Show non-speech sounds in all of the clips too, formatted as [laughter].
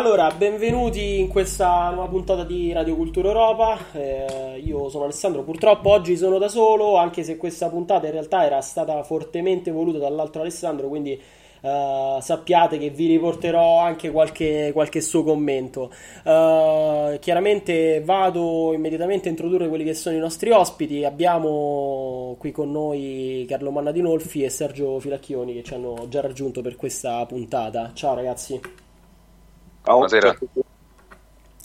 Allora, benvenuti in questa nuova puntata di Radio Cultura Europa. Eh, io sono Alessandro, purtroppo oggi sono da solo, anche se questa puntata in realtà era stata fortemente voluta dall'altro Alessandro, quindi eh, sappiate che vi riporterò anche qualche, qualche suo commento. Eh, chiaramente vado immediatamente a introdurre quelli che sono i nostri ospiti. Abbiamo qui con noi Carlo Mannadinolfi e Sergio Filacchioni che ci hanno già raggiunto per questa puntata. Ciao ragazzi. Buonasera.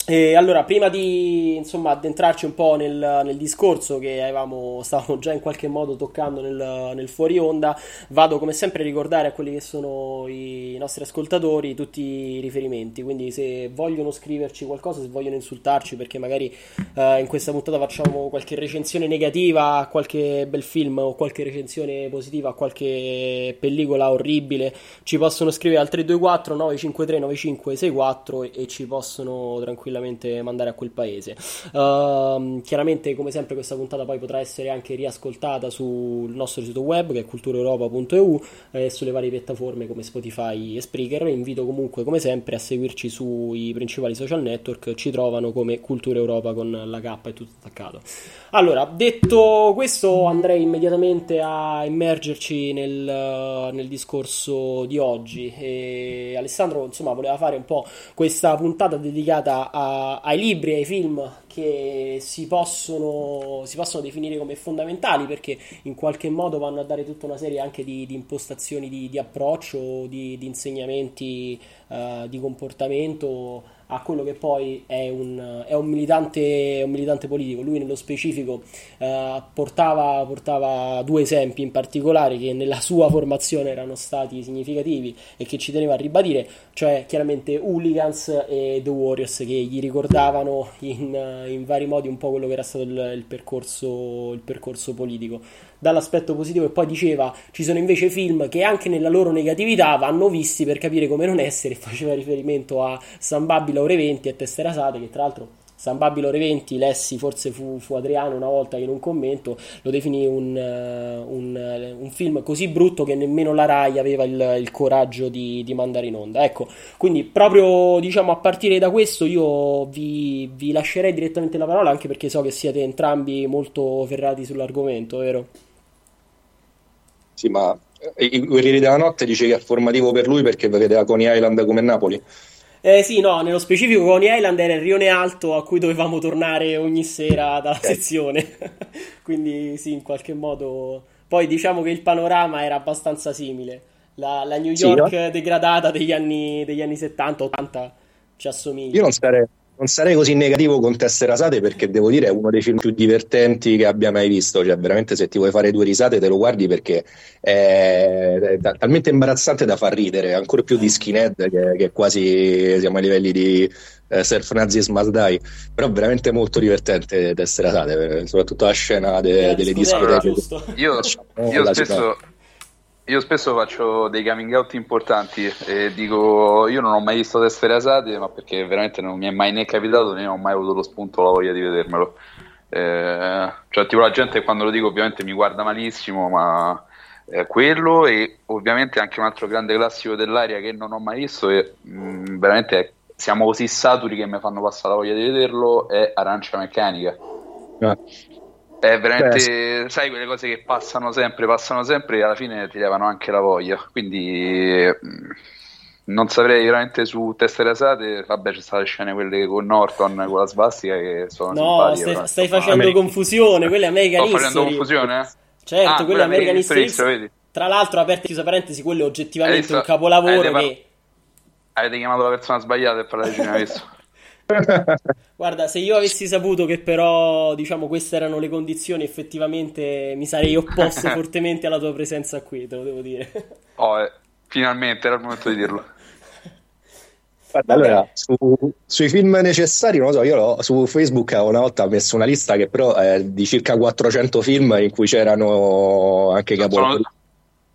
E allora, prima di insomma addentrarci un po' nel, nel discorso che avevamo, stavamo già in qualche modo toccando nel, nel fuori onda, vado come sempre a ricordare a quelli che sono i nostri ascoltatori tutti i riferimenti. Quindi, se vogliono scriverci qualcosa, se vogliono insultarci, perché magari eh, in questa puntata facciamo qualche recensione negativa a qualche bel film o qualche recensione positiva a qualche pellicola orribile, ci possono scrivere al 324 953 9564 e, e ci possono tranquillamente tranquillamente mandare a quel paese. Uh, chiaramente, come sempre, questa puntata poi potrà essere anche riascoltata sul nostro sito web che è cultureuropa.eu e sulle varie piattaforme come Spotify e Spreaker. Invito comunque, come sempre, a seguirci sui principali social network. Ci trovano come Cultura Europa con la K e tutto attaccato. Allora, detto questo, andrei immediatamente a immergerci nel, nel discorso di oggi. E Alessandro, insomma, voleva fare un po' questa puntata dedicata a, ai libri, ai film che si possono, si possono, definire come fondamentali perché in qualche modo vanno a dare tutta una serie anche di, di impostazioni di, di approccio, di, di insegnamenti uh, di comportamento a quello che poi è un, è un, militante, un militante, politico. Lui nello specifico uh, portava, portava due esempi in particolare che nella sua formazione erano stati significativi e che ci teneva a ribadire, cioè chiaramente Hooligans e The Warriors che gli ricordavano in in vari modi un po' quello che era stato il, il, percorso, il percorso politico dall'aspetto positivo e poi diceva ci sono invece film che anche nella loro negatività vanno visti per capire come non essere [laughs] faceva riferimento a San Babila Ore 20 e Teste Rasate che tra l'altro San Babilo Reventi, lessi, forse fu, fu, Adriano una volta in un commento, lo definì un, uh, un, uh, un, film così brutto che nemmeno la RAI aveva il, il coraggio di, di, mandare in onda. Ecco, quindi proprio diciamo a partire da questo io vi, vi lascerei direttamente la parola anche perché so che siete entrambi molto ferrati sull'argomento, vero? Sì, ma eh, i Guerrieri della Notte dice che è formativo per lui perché vedeva Coney Island come Napoli. Eh sì, no, nello specifico Coney Island era il rione alto a cui dovevamo tornare ogni sera dalla sezione. [laughs] Quindi sì, in qualche modo... Poi diciamo che il panorama era abbastanza simile. La, la New York sì, no? degradata degli anni, degli anni 70-80 ci assomiglia. Io non sarei, non sarei così negativo con Teste Rasate perché devo dire è uno dei film più divertenti che abbia mai visto. Cioè, veramente, se ti vuoi fare due risate, te lo guardi perché è, è talmente imbarazzante da far ridere, ancora più di Skinhead, che, che quasi siamo ai livelli di eh, Surf Nazis Must Die. Però veramente molto divertente Teste Rasate, soprattutto la scena de, delle discoteche. Io, io spesso. Io spesso faccio dei coming out importanti e dico io non ho mai visto teste rasate ma perché veramente non mi è mai né capitato né ho mai avuto lo spunto la voglia di vedermelo. Eh, cioè tipo la gente quando lo dico ovviamente mi guarda malissimo ma eh, quello e ovviamente anche un altro grande classico dell'aria che non ho mai visto e mh, mm, veramente siamo così saturi che mi fanno passare la voglia di vederlo è Arancia Meccanica. Ah. È veramente, Beh. sai, quelle cose che passano sempre, passano sempre e alla fine ti levano anche la voglia. Quindi mm, non saprei veramente su teste rasate. Vabbè, c'è state scene quelle con Norton, con la svastica che sono No, stai, stai facendo American... confusione, quelle American Sto facendo confusione? Eh? Certo, ah, quelle American History. Tra l'altro, aperta e chiusa parentesi, quello è oggettivamente un capolavoro avete che... Avete chiamato la persona sbagliata per parlare di cinema, visto? [laughs] Guarda, se io avessi saputo che però, diciamo, queste erano le condizioni, effettivamente mi sarei opposto [laughs] fortemente alla tua presenza qui, te lo devo dire. Oh, eh, finalmente era il momento di dirlo. Guarda, allora, su, sui film necessari, non lo so, io su Facebook una volta ho messo una lista che però è di circa 400 film in cui c'erano anche capolavori sono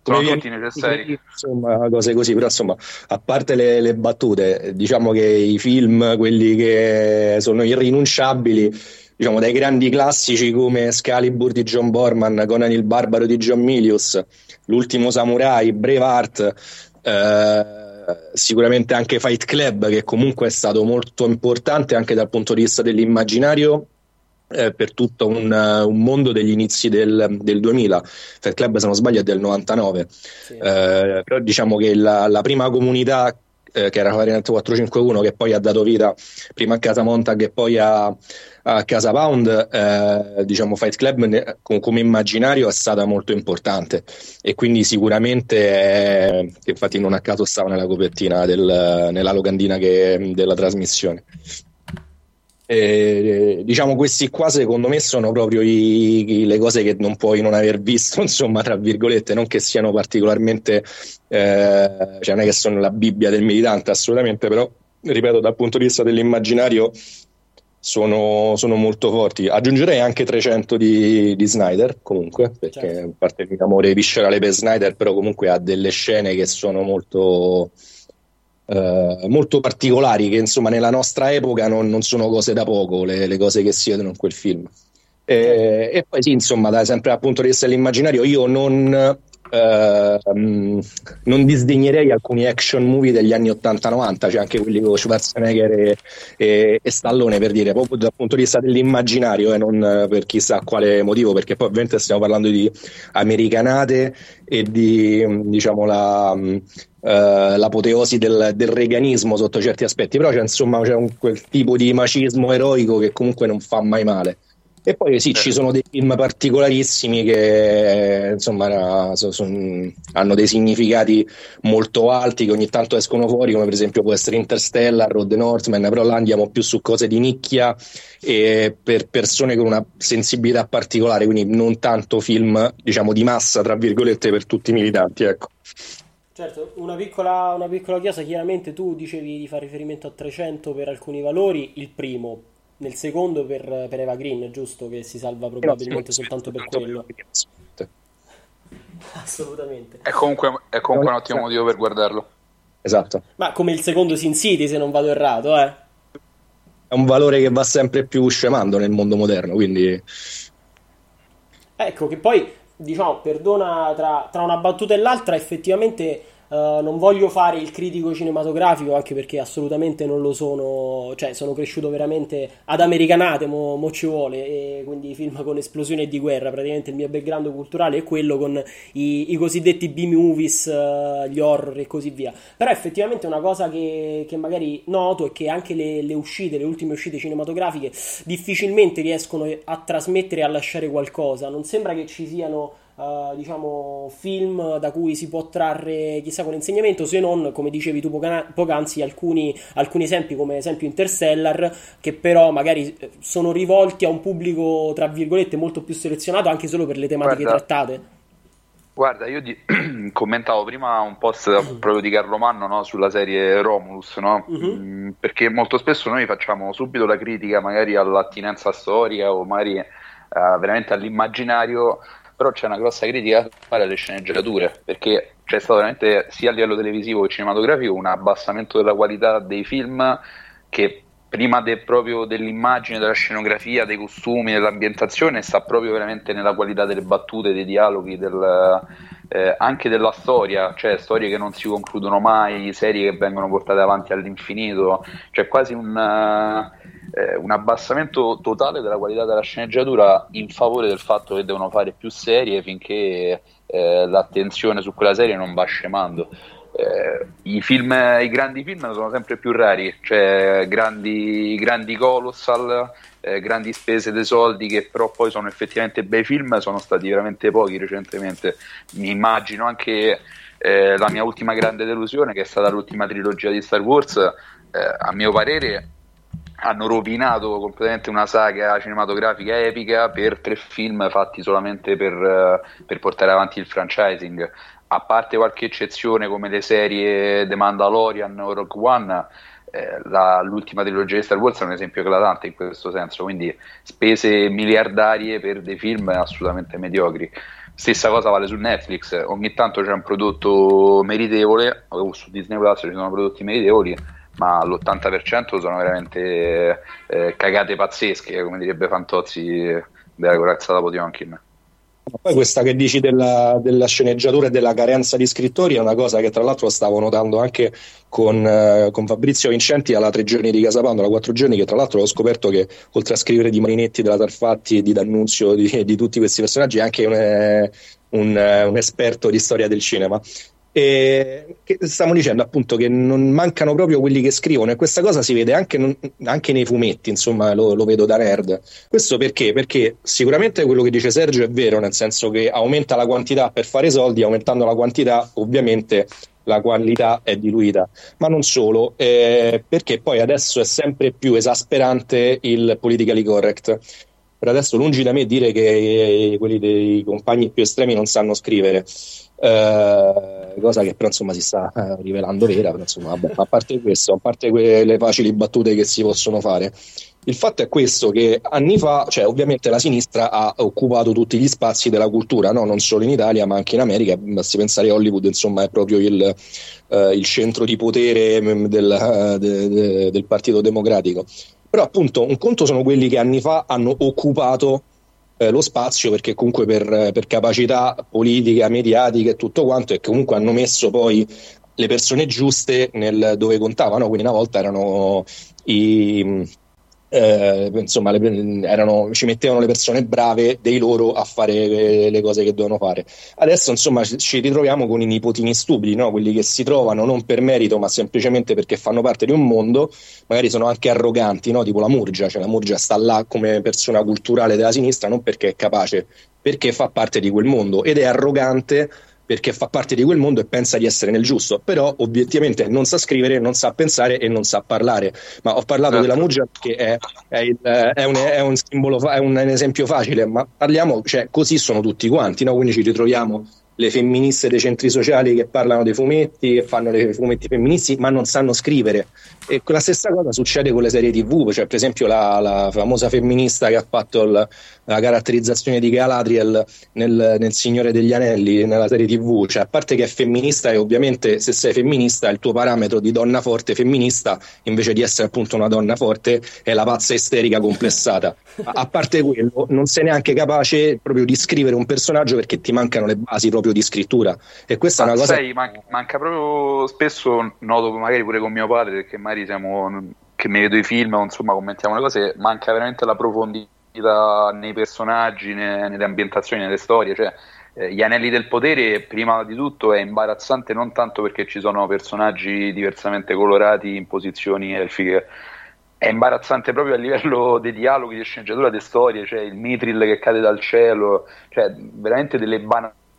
tutti necessari. Insomma, cose così, però insomma, a parte le, le, battute, diciamo che i film, quelli che sono irrinunciabili, diciamo dai grandi classici come Excalibur di John Borman, Conan il Barbaro di John Milius, L'ultimo Samurai, Braveheart, eh, sicuramente anche Fight Club, che comunque è stato molto importante anche dal punto di vista dell'immaginario eh, per tutto un, uh, un, mondo degli inizi del, del 2000. Fair Club, se non sbaglio, è del 99. Sì. Eh, però diciamo che la, la prima comunità eh, che era Variant 451, che poi ha dato vita prima a Casa Montag e poi a, a Casa Pound, eh, diciamo Fight Club ne, come immaginario è stata molto importante e quindi sicuramente, è, che infatti non a caso stava nella copertina del, nella locandina che, della trasmissione. Eh, diciamo questi qua secondo me sono proprio i, i, le cose che non puoi non aver visto [laughs] insomma tra virgolette non che siano particolarmente eh, cioè non è che sono la Bibbia del militante assolutamente però ripeto dal punto di vista dell'immaginario sono, sono molto forti aggiungerei anche 300 di, di Snyder comunque perché certo. a parte il mio amore viscerale per Snyder però comunque ha delle scene che sono molto eh, molto particolari che insomma nella nostra epoca non, non sono cose da poco le, le, cose che si vedono in quel film. E, e poi sì, insomma, da, sempre dal punto di vista dell'immaginario, io non Uh, non disdegnerei alcuni action movie degli anni 80-90, cioè anche quelli con Schwarzenegger e, e, e, Stallone per dire, proprio dal punto di vista dell'immaginario e eh, non per chissà quale motivo, perché poi ovviamente stiamo parlando di americanate e di diciamo la, uh, l'apoteosi del, del, reganismo sotto certi aspetti, però c'è insomma c'è un, quel tipo di macismo eroico che comunque non fa mai male. E poi sì, ci sono dei film particolarissimi che insomma so, son, hanno dei significati molto alti che ogni tanto escono fuori, come per esempio può essere Interstellar o The Northman, però là andiamo più su cose di nicchia e per persone con una sensibilità particolare, quindi non tanto film diciamo di massa, tra virgolette, per tutti i militanti. Ecco. Certo, una piccola, una piccola chiesa, chiaramente tu dicevi di fare riferimento a 300 per alcuni valori, il primo, nel secondo per, per Eva Green, giusto? Che si salva probabilmente no, soltanto per quello. [laughs] Assolutamente. È comunque, è comunque un ottimo motivo per guardarlo. Esatto. Ma come il secondo Sin City, se non vado errato, eh? È un valore che va sempre più scemando nel mondo moderno, quindi... Ecco, che poi, diciamo, perdona, tra, tra una battuta e l'altra, effettivamente Uh, non voglio fare il critico cinematografico anche perché assolutamente non lo sono, cioè sono cresciuto veramente ad americanate, mo, mo ci vuole, quindi film con esplosioni e di guerra, praticamente il mio background culturale è quello con i, i cosiddetti B-movies, uh, gli horror e così via. Però effettivamente una cosa che, che magari noto è che anche le, le, uscite, le ultime uscite cinematografiche difficilmente riescono a trasmettere e a lasciare qualcosa, non sembra che ci siano Uh, diciamo, film da cui si può trarre chissà quale insegnamento, se non, come dicevi tu poc'anzi, alcuni, alcuni esempi, come esempio Interstellar, che però magari eh, sono rivolti a un pubblico, tra virgolette, molto più selezionato anche solo per le tematiche Guarda. trattate. Guarda, io di... [clears throat] commentavo prima un post [clears throat] proprio di Carlo Manno no, sulla serie Romulus, no? uh-huh. perché molto spesso noi facciamo subito la critica magari all'attinenza storica o magari uh, veramente all'immaginario però c'è una grossa critica da fare alle sceneggiature, perché c'è stato veramente sia a livello televisivo che cinematografico un abbassamento della qualità dei film che prima de, proprio dell'immagine, della scenografia, dei costumi, dell'ambientazione, sta proprio veramente nella qualità delle battute, dei dialoghi, del, eh, anche della storia, cioè storie che non si concludono mai, serie che vengono portate avanti all'infinito, cioè quasi un... Uh, eh, un abbassamento totale della qualità della sceneggiatura in favore del fatto che devono fare più serie finché eh, l'attenzione su quella serie non va scemando. Eh, i, film, I grandi film sono sempre più rari, cioè grandi, grandi colossal, eh, grandi spese dei soldi che però poi sono effettivamente bei film, sono stati veramente pochi recentemente. Mi immagino anche eh, la mia ultima grande delusione, che è stata l'ultima trilogia di Star Wars, eh, a mio parere hanno rovinato completamente una saga cinematografica epica per tre film fatti solamente per, uh, per, portare avanti il franchising. A parte qualche eccezione come le serie The Mandalorian o Rogue One, eh, la, l'ultima trilogia di Star Wars è un esempio eclatante in questo senso, quindi spese miliardarie per dei film assolutamente mediocri. Stessa cosa vale su Netflix, ogni tanto c'è un prodotto meritevole, o su Disney Plus ci sono prodotti meritevoli, ma l'80% sono veramente eh, cagate pazzesche, come direbbe Fantozzi della corazza da Potionkin. Poi questa che dici della, della, sceneggiatura e della carenza di scrittori è una cosa che tra l'altro stavo notando anche con, eh, con Fabrizio Vincenti alla tre giorni di Casapandola, quattro giorni che tra l'altro ho scoperto che oltre a scrivere di Marinetti, della Tarfatti, di D'Annunzio, di, di tutti questi personaggi è anche un, eh, un, eh, un esperto di storia del cinema e stiamo dicendo appunto che non mancano proprio quelli che scrivono e questa cosa si vede anche, non, anche nei fumetti, insomma lo, lo, vedo da nerd. Questo perché? Perché sicuramente quello che dice Sergio è vero, nel senso che aumenta la quantità per fare soldi, aumentando la quantità ovviamente la qualità è diluita, ma non solo, eh, perché poi adesso è sempre più esasperante il politically correct. Per adesso lungi da me dire che quelli dei compagni più estremi non sanno scrivere. Eh, eh, cosa che però insomma si sta eh, rivelando vera, però, insomma, vabbè, a parte questo, a parte quelle facili battute che si possono fare, il fatto è questo che anni fa, cioè ovviamente la sinistra ha occupato tutti gli spazi della cultura, no? non solo in Italia ma anche in America, basti pensare a Hollywood, insomma è proprio il, uh, il centro di potere mm, del, uh, de, de, del Partito Democratico. Però appunto un conto sono quelli che anni fa hanno occupato eh, lo spazio perché comunque per, per, capacità politica, mediatica e tutto quanto e comunque hanno messo poi le persone giuste nel, dove contavano, quindi una volta erano i eh, insomma, le, erano, ci mettevano le persone brave dei loro a fare le, le cose che dovevano fare. Adesso, insomma, ci, ci ritroviamo con i nipotini stupidi, no? quelli che si trovano non per merito, ma semplicemente perché fanno parte di un mondo, magari sono anche arroganti, no? tipo la Murgia, cioè la Murgia sta là come persona culturale della sinistra non perché è capace, perché fa parte di quel mondo ed è arrogante perché fa parte di quel mondo e pensa di essere nel giusto, però obiettivamente non sa scrivere, non sa pensare e non sa parlare. Ma ho parlato certo. della Muggia perché è, è, il, è, un, è, un, simbolo, è un esempio facile, ma parliamo, cioè così sono tutti quanti, no? quindi ci ritroviamo le femministe dei centri sociali che parlano dei fumetti, che fanno dei fumetti femministi, ma non sanno scrivere. E la stessa cosa succede con le serie TV, cioè per esempio la, la famosa femminista che ha fatto il, la caratterizzazione di Galadriel nel, nel, Signore degli Anelli, nella serie TV, cioè a parte che è femminista e ovviamente se sei femminista il tuo parametro di donna forte femminista, invece di essere appunto una donna forte, è la pazza isterica complessata. a parte quello, non sei neanche capace proprio di scrivere un personaggio perché ti mancano le basi proprio di scrittura. E questa Ma è una cosa... Sai, man- manca proprio spesso, noto magari pure con mio padre, perché magari siamo che mi vedo i film o insomma commentiamo le cose, manca veramente la profondità nei personaggi, ne, nelle ambientazioni, nelle storie. Cioè, eh, gli anelli del potere, prima di tutto, è imbarazzante non tanto perché ci sono personaggi diversamente colorati in posizioni elfiche. È imbarazzante proprio a livello dei dialoghi, di sceneggiatura, di storie, cioè il mitril che cade dal cielo, cioè veramente delle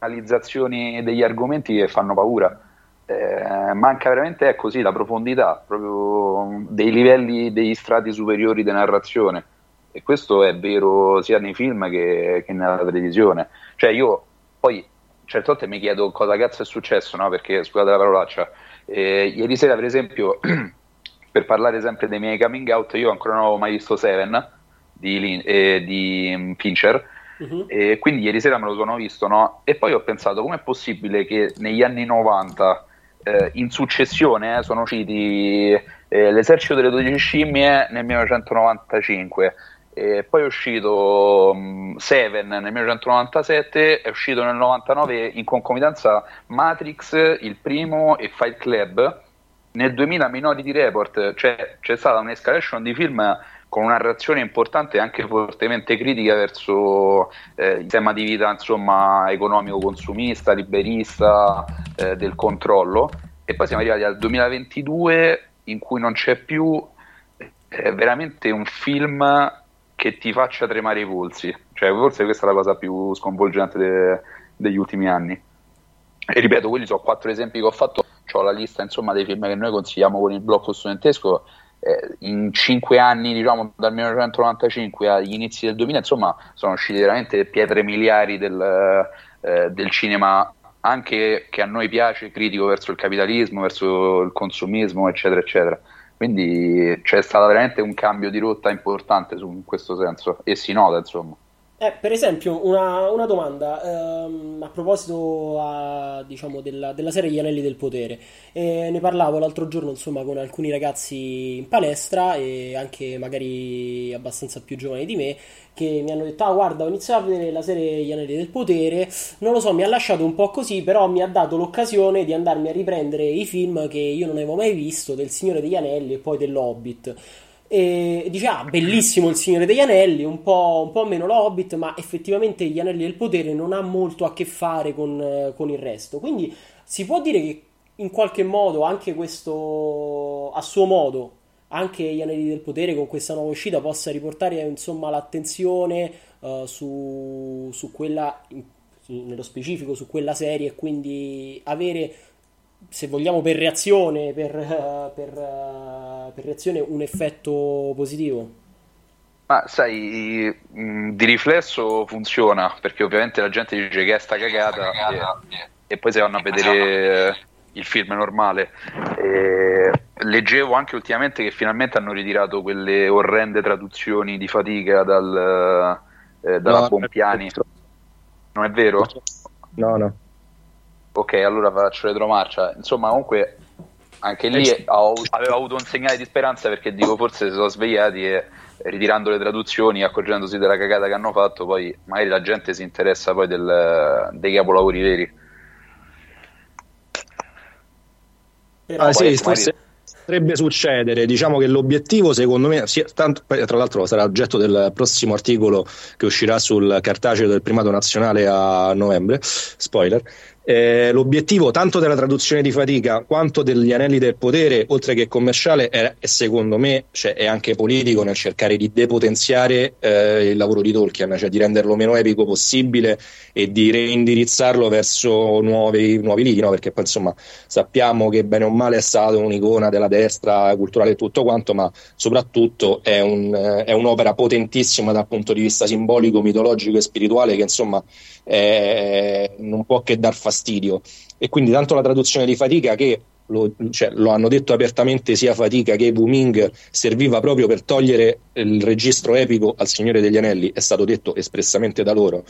banalizzazioni degli argomenti che fanno paura. Eh, manca veramente è così la profondità proprio dei livelli degli strati superiori di narrazione. E questo è vero sia nei film che, che nella televisione. Cioè io poi certe volte mi chiedo cosa cazzo è successo no? perché scusate la parolaccia. Eh, ieri sera per esempio [clears throat] per parlare sempre dei miei coming out io ancora non avevo mai visto Seven di, eh, di mm, Fincher Uh-huh. E quindi ieri sera me lo sono visto, no? E poi ho pensato, com'è possibile che negli anni 90 eh, in successione eh, sono usciti eh, L'esercito delle 12 scimmie nel 1995. E poi è uscito um, Seven nel 1997, è uscito nel 99 in concomitanza Matrix, il primo e Fight Club. Nel 2000 Minority Report, cioè c'è stata un'escalation di film con una reazione importante e anche fortemente critica verso eh, il sistema di vita insomma, economico consumista, liberista, eh, del controllo. E poi siamo arrivati al 2022 in cui non c'è più eh, veramente un film che ti faccia tremare i polsi. Cioè, forse questa è la cosa più sconvolgente de- degli ultimi anni. E ripeto, quelli sono quattro esempi che ho fatto. Ho la lista insomma, dei film che noi consigliamo con il blocco studentesco in cinque anni, diciamo dal 1995 agli inizi del 2000, insomma, sono uscite veramente pietre miliari del, eh, del cinema anche che a noi piace, critico verso il capitalismo, verso il consumismo, eccetera, eccetera. Quindi c'è stato veramente un cambio di rotta importante su, in questo senso e si nota, insomma. Eh, per esempio, una, una domanda ehm, a proposito a, diciamo, della, della, serie Gli Anelli del Potere. Eh, ne parlavo l'altro giorno insomma, con alcuni ragazzi in palestra e anche magari abbastanza più giovani di me che mi hanno detto: Ah, guarda, ho iniziato a vedere la serie Gli Anelli del Potere. Non lo so, mi ha lasciato un po' così, però mi ha dato l'occasione di andarmi a riprendere i film che io non avevo mai visto del Signore degli Anelli e poi dell'Hobbit e dice ah bellissimo il Signore degli Anelli un po', un po', meno l'Hobbit ma effettivamente gli Anelli del Potere non ha molto a che fare con, con, il resto. Quindi si può dire che in qualche modo anche questo a suo modo anche gli Anelli del Potere con questa nuova uscita possa riportare insomma l'attenzione uh, su, su quella nello specifico su quella serie e quindi avere se vogliamo per reazione, per, per, per reazione un effetto positivo? Ma sai, di riflesso funziona, perché ovviamente la gente dice che è sta cagata, e, e poi si vanno a vedere il film normale. E leggevo anche ultimamente che finalmente hanno ritirato quelle orrende traduzioni di fatica dal, eh, dalla no, Bompiani. Non è vero? No, no. Ok, allora faccio retromarcia. Insomma, comunque anche lì eh, aveva avuto un segnale di speranza perché dico forse si sono svegliati e ritirando le traduzioni, accorgendosi della cagata che hanno fatto, poi magari la gente si interessa poi del, dei capolavori veri. Ah, sì, forse potrebbe succedere. Diciamo che l'obiettivo, secondo me, sia, tanto, tra l'altro sarà oggetto del prossimo articolo che uscirà sul cartaceo del primato nazionale a novembre. Spoiler. Eh, l'obiettivo tanto della traduzione di fatica quanto degli anelli del potere, oltre che commerciale, è, è secondo me cioè, è anche politico nel cercare di depotenziare eh, il lavoro di Tolkien, cioè di renderlo meno epico possibile e di reindirizzarlo verso nuovi, nuovi lidi, no? perché poi insomma sappiamo che bene o male è stato un'icona della destra culturale e tutto quanto, ma soprattutto è, un, è un'opera potentissima dal punto di vista simbolico, mitologico e spirituale che insomma eh, non può che dar fastidio. E quindi tanto la traduzione di fatica che lo, cioè, lo, hanno detto apertamente sia Fatica che Wu Ming serviva proprio per togliere il registro epico al Signore degli Anelli, è stato detto espressamente da loro.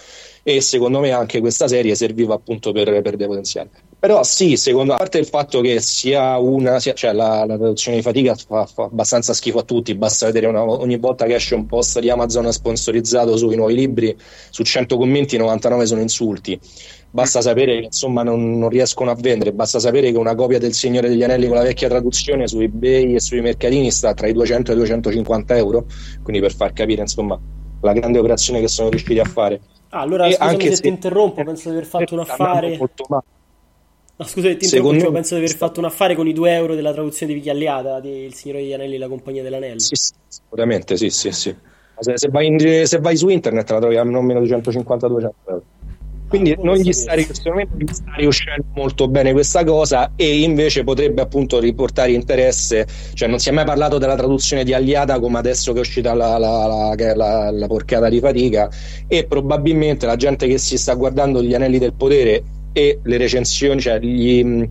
E secondo me anche questa serie serviva appunto per, per depotenziare. Però sì, secondo, a parte il fatto che sia una, sia, cioè la, la, traduzione di Fatica fa, fa, abbastanza schifo a tutti, basta vedere una, ogni volta che esce un post di Amazon sponsorizzato sui nuovi libri, su 100 commenti 99 sono insulti Basta sapere che insomma non, non, riescono a vendere, basta sapere che una copia del Signore degli Anelli con la vecchia traduzione su eBay e sui mercatini sta tra i 200 e i 250 euro, quindi per far capire insomma la grande operazione che sono riusciti a fare. Ah, allora anche se, se ti interrompo, penso di aver fatto un affare... Molto male. No, scusate, ti interrompo, penso di aver fatto un affare con i 2 euro della traduzione di Vichialliata di Il Signore degli Anelli e la Compagnia dell'Anello. Sì, sicuramente, sì, sì, sì. Se, se, vai in, se, vai su internet la trovi a non meno di 150-200 euro. Quindi non gli, sta, gli sta riuscendo molto bene questa cosa e invece potrebbe appunto riportare interesse, cioè non si è mai parlato della traduzione di Aliata come adesso che è uscita la, la, la, la porcata di fatica e probabilmente la gente che si sta guardando gli anelli del potere e le recensioni, cioè gli,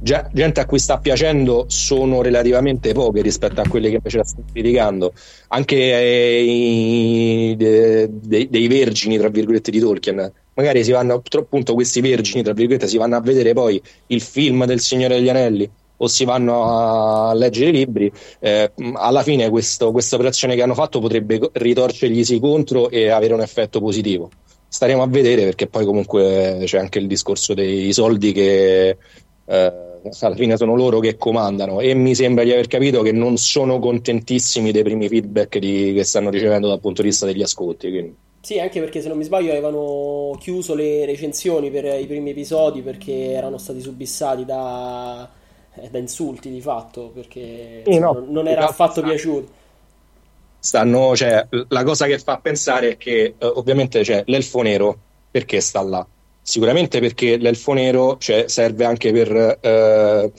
gente a cui sta piacendo sono relativamente poche rispetto a quelle che invece la stanno criticando. Anche eh, dei, dei, dei vergini, tra virgolette, di Tolkien magari si vanno appunto questi vergini tra virgolette si vanno a vedere poi il film del Signore degli Anelli o si vanno a leggere i libri eh, alla fine questo, questa operazione che hanno fatto potrebbe ritorcerglisi contro e avere un effetto positivo. Staremo a vedere perché poi comunque c'è anche il discorso dei soldi che eh, alla fine sono loro che comandano e mi sembra di aver capito che non sono contentissimi dei primi feedback di, che stanno ricevendo dal punto di vista degli ascolti quindi sì, anche perché se non mi sbaglio avevano chiuso le recensioni per i primi episodi perché erano stati subissati da, eh, da insulti di fatto, perché sì, no, non era affatto stanno, piaciuto. Stanno, cioè, la cosa che fa pensare è che eh, ovviamente cioè, l'elfo nero perché sta là? Sicuramente perché l'elfo nero cioè, serve anche per eh,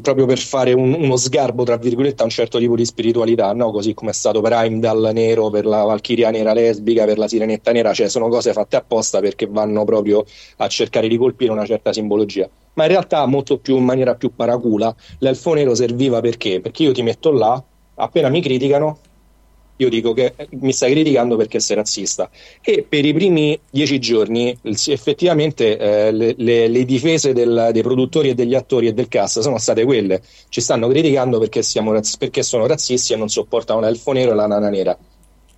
proprio per fare un, uno sgarbo tra virgolette a un certo tipo di spiritualità, no? così come è stato per Heimdall nero, per la Valchiria nera lesbica, per la Sirenetta nera, cioè sono cose fatte apposta perché vanno proprio a cercare di colpire una certa simbologia. Ma in realtà molto più in maniera più paracula, l'elfo nero serviva perché? Perché io ti metto là, appena mi criticano, io dico che mi stai criticando perché sei razzista. E per i primi dieci giorni effettivamente eh, le, le, le, difese del, dei produttori e degli attori e del cast sono state quelle. Ci stanno criticando perché, siamo, perché sono razzisti e non sopportano l'elfo nero e la nana nera.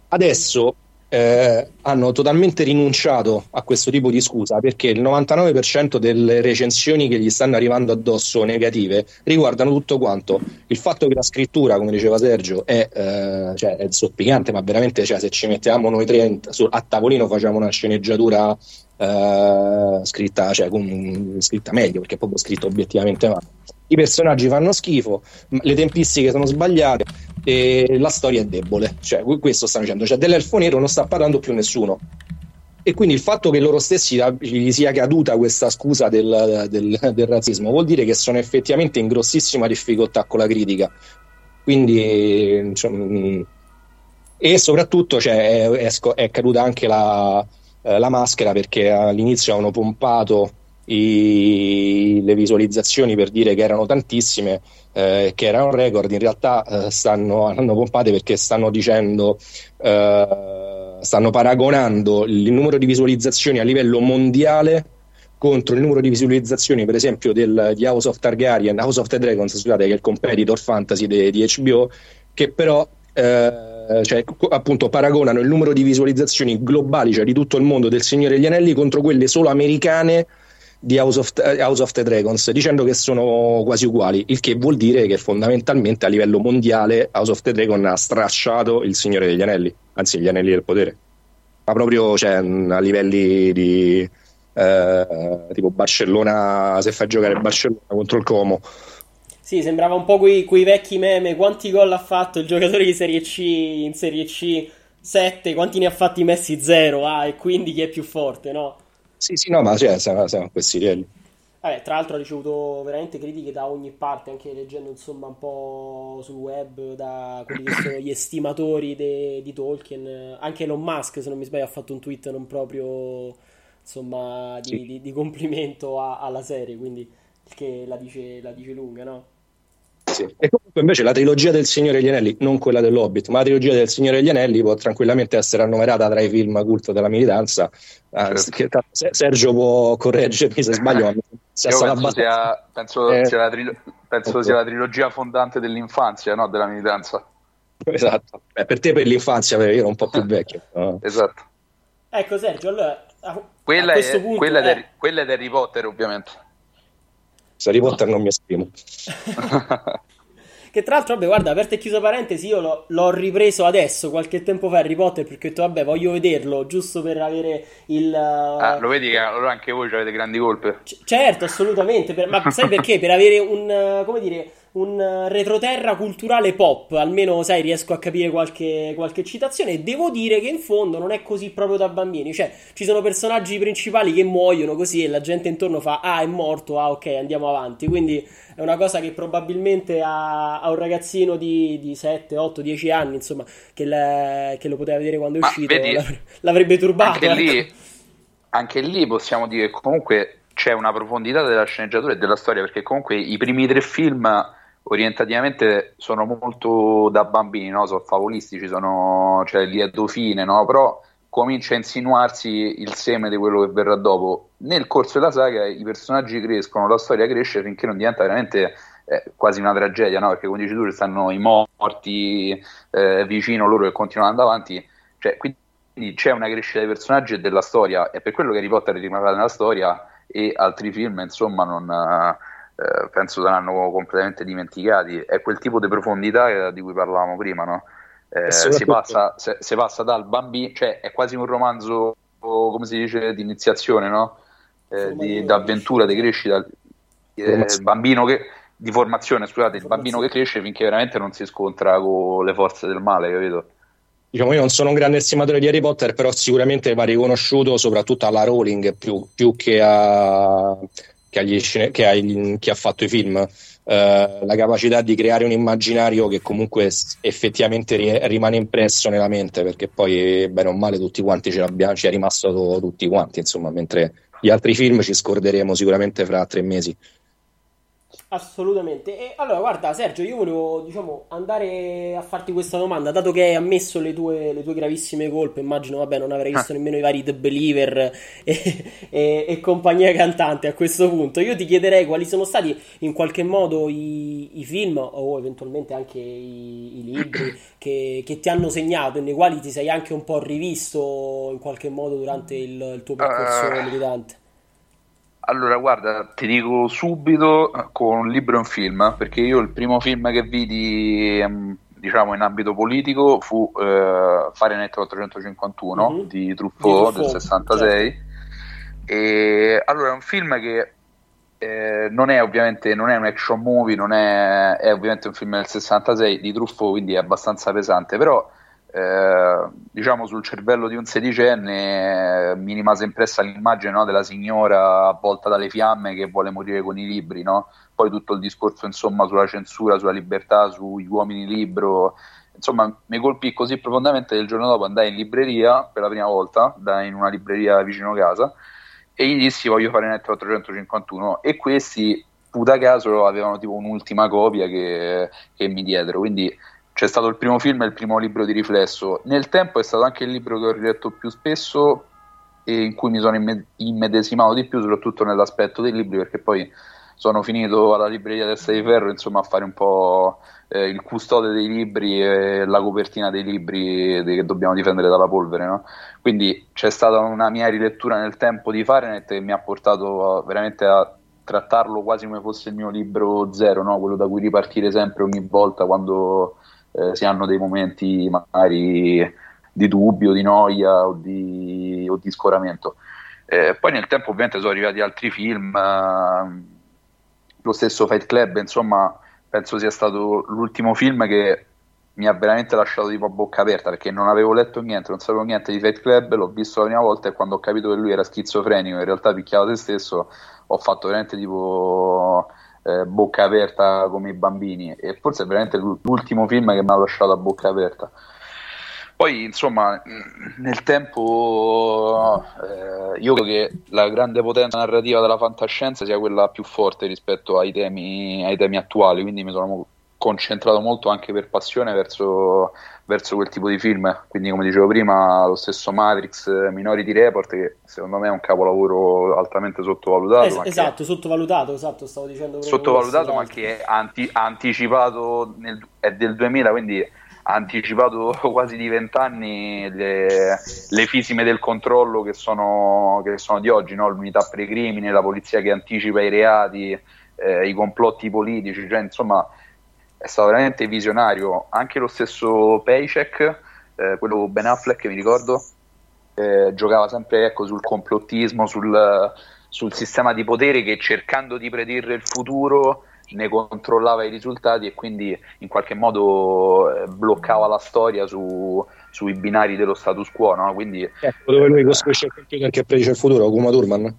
Adesso eh, hanno totalmente rinunciato a questo tipo di scusa perché il 99% delle recensioni che gli stanno arrivando addosso negative riguardano tutto quanto. Il fatto che la scrittura, come diceva Sergio, è, eh, cioè, è zoppicante, ma veramente cioè, se ci mettiamo noi tre a tavolino facciamo una sceneggiatura eh, scritta, cioè, con, scritta meglio perché è proprio scritto obiettivamente male. I personaggi fanno schifo, le tempistiche sono sbagliate e la storia è debole. Cioè, questo stanno dicendo, cioè dell'elfo nero non sta parlando più nessuno. E quindi il fatto che loro stessi gli sia caduta questa scusa del, del, del razzismo vuol dire che sono effettivamente in grossissima difficoltà con la critica. Quindi, cioè, e soprattutto cioè, è, è, è, caduta anche la, eh, la maschera perché all'inizio avevano pompato i, le visualizzazioni per dire che erano tantissime, eh, che erano record, in realtà eh, stanno, hanno pompate perché stanno dicendo, eh, stanno paragonando il numero di visualizzazioni a livello mondiale contro il numero di visualizzazioni, per esempio, del, di House of Targaryen, House of the Dragons, scusate, che è il competitor fantasy de, di HBO, che però eh, cioè, appunto paragonano il numero di visualizzazioni globali, cioè di tutto il mondo del Signore degli Anelli, contro quelle solo americane di House of, House of, the Dragons, dicendo che sono quasi uguali, il che vuol dire che fondamentalmente a livello mondiale House of the Dragon ha strasciato il Signore degli Anelli, anzi gli Anelli del Potere, ma proprio cioè, a livelli di eh, tipo Barcellona, se fa giocare Barcellona contro il Como. Sì, sembrava un po' quei, quei vecchi meme, quanti gol ha fatto il giocatore di Serie C in Serie C 7, quanti ne ha fatti Messi 0, ah, e quindi chi è più forte, no? Sì, sì, no, ma cioè, siamo, siamo a questi livelli. Vabbè, tra l'altro ha ricevuto veramente critiche da ogni parte, anche leggendo insomma un po' sul web da quelli che sono gli estimatori de, di Tolkien. Anche Elon Musk, se non mi sbaglio, ha fatto un tweet non proprio insomma di, sì. di, di complimento a, alla serie, quindi che la dice, la dice lunga, no? Sì. E comunque invece la trilogia del Signore degli Anelli, non quella dell'Hobbit, ma la trilogia del Signore degli Anelli può tranquillamente essere annoverata tra i film culto della militanza. Ah, certo. Sergio può correggermi se sbaglio. [laughs] Ma sia penso, sia, penso, eh, sia, la trilo- penso ecco. sia la trilogia fondante dell'infanzia, no? della militanza. [laughs] Esatto, Beh, per te per l'infanzia, io ero un po' più [laughs] vecchio. No? esatto. Ecco Sergio, allora a, quella, a è, punto, quella, eh... quella è Harry Potter ovviamente. Harry Potter non mi esprimo. Che tra l'altro, vabbè, guarda, aperta e chiusa parentesi, io l'ho, l'ho, ripreso adesso, qualche tempo fa, Harry Potter, perché ho detto, vabbè, voglio vederlo, giusto per avere il... Ah, lo vedi che allora anche voi avete grandi colpe? C- certo, assolutamente, per, ma sai perché? Per avere un, come dire un eh, retroterra culturale pop, almeno sai, riesco a capire qualche, qualche citazione. E devo dire che in fondo non è così proprio da bambini. Cioè, ci sono personaggi principali che muoiono così e la gente intorno fa: Ah, è morto, ah, ok, andiamo avanti. Quindi è una cosa che probabilmente a, a un ragazzino di, di, 7, 8, 10 anni, insomma, che, le, che lo poteva vedere quando è Ma uscito, vedi, l'avrebbe turbato. Anche, ecco. lì, anche lì possiamo dire che comunque c'è una profondità della sceneggiatura e della storia, perché comunque i primi tre film orientativamente sono molto da bambini, no? sono favolistici, sono cioè, lieto fine, no? però comincia a insinuarsi il seme di quello che verrà dopo. Nel corso della saga i personaggi crescono, la storia cresce finché non diventa veramente eh, quasi una tragedia, no? perché come dici tu stanno i morti eh, vicino loro che continuano ad andare avanti, cioè, quindi c'è una crescita dei personaggi e della storia, è per quello che Harry Potter rimarrà nella storia e altri film insomma non... Eh, penso saranno completamente dimenticati. È quel tipo di profondità di cui parlavamo prima, no? Eh, si, passa, se, si, passa, dal bambino, cioè è quasi un romanzo, come si dice, di iniziazione, no? Eh, di, d'avventura, di crescita. Eh, bambino che, di formazione, scusate, il bambino che cresce finché veramente non si scontra con le forze del male, capito? Diciamo, io non sono un grande estimatore di Harry Potter, però sicuramente va riconosciuto soprattutto alla Rowling più, più che a che, agli, che agli, chi ha fatto i film, eh, la capacità di creare un immaginario che comunque effettivamente ri- rimane impresso nella mente, perché poi bene o male tutti quanti ce l'abbiamo, ci è rimasto tutti quanti, insomma, mentre gli altri film ci scorderemo sicuramente fra tre mesi. Assolutamente. E allora, guarda, Sergio, io volevo, diciamo, andare a farti questa domanda, dato che hai ammesso le tue, le tue gravissime colpe, immagino, vabbè, non avrei visto ah. nemmeno i vari The Believer e, e, e, compagnia cantante a questo punto. Io ti chiederei quali sono stati in qualche modo i, i film o eventualmente anche i, i libri [clears throat] che, che, ti hanno segnato e nei quali ti sei anche un po' rivisto in qualche modo durante il, il tuo percorso uh. militante. Allora, guarda, ti dico subito con un libro e un film, perché io il primo film che vidi, ehm, diciamo, in ambito politico fu eh, Fahrenheit 451 mm-hmm. di Truffaut, del 66. Certo. E allora è un film che eh, non è ovviamente non è un action movie, non è, è ovviamente un film del 66 di Truffaut, quindi è abbastanza pesante, però eh, diciamo sul cervello di un sedicenne eh, mi rimase impressa l'immagine no, della signora avvolta dalle fiamme che vuole morire con i libri, no? poi tutto il discorso insomma sulla censura, sulla libertà, sugli uomini libro, insomma mi colpì così profondamente che il giorno dopo andai in libreria per la prima volta, in una libreria vicino casa, e gli dissi voglio fare Net 451 e questi puta caso avevano tipo un'ultima copia che, che mi diedero, quindi c'è stato il primo film e il primo libro di riflesso. Nel tempo è stato anche il libro che ho riletto più spesso e in cui mi sono immedesimato di più, soprattutto nell'aspetto dei libri, perché poi sono finito alla libreria Testa di Ferro insomma, a fare un po' eh, il custode dei libri e la copertina dei libri che dobbiamo difendere dalla polvere. No? Quindi c'è stata una mia rilettura nel tempo di Fahrenheit che mi ha portato a, veramente a trattarlo quasi come fosse il mio libro zero, no? quello da cui ripartire sempre ogni volta quando eh, si hanno dei momenti magari di dubbio, di noia o di, o di scoramento. Eh, poi nel tempo ovviamente sono arrivati altri film, eh, lo stesso Fight Club, insomma, penso sia stato l'ultimo film che mi ha veramente lasciato tipo a bocca aperta perché non avevo letto niente, non sapevo niente di Fight Club, l'ho visto la prima volta e quando ho capito che lui era schizofrenico, in realtà picchiava se stesso, ho fatto veramente tipo eh, bocca aperta come i bambini e forse è veramente l'ultimo film che mi ha lasciato a bocca aperta. Poi, insomma, nel tempo eh, io credo che la grande potenza narrativa della fantascienza sia quella più forte rispetto ai temi, ai temi attuali, quindi mi sono concentrato molto anche per passione verso, verso, quel tipo di film. Quindi, come dicevo prima, lo stesso Matrix, Minority Report, che secondo me è un capolavoro altamente sottovalutato. Es- esatto, sottovalutato, esatto, stavo dicendo. Sottovalutato, ma che è anti- anticipato nel, è del 2000, quindi ha anticipato [laughs] quasi di vent'anni le, le fisime del controllo che sono, che sono di oggi, no? l'unità precrimine, la polizia che anticipa i reati, eh, i complotti politici, cioè, insomma è stato veramente visionario. Anche lo stesso Paycheck, eh, quello Ben Affleck, mi ricordo, eh, giocava sempre ecco, sul complottismo, sul, sul sistema di potere che cercando di predire il futuro ne controllava i risultati e quindi in qualche modo eh, bloccava la storia su, sui binari dello status quo. No? Quindi, ecco dove lui costruisce il computer che predice il futuro, Kuma Thurman.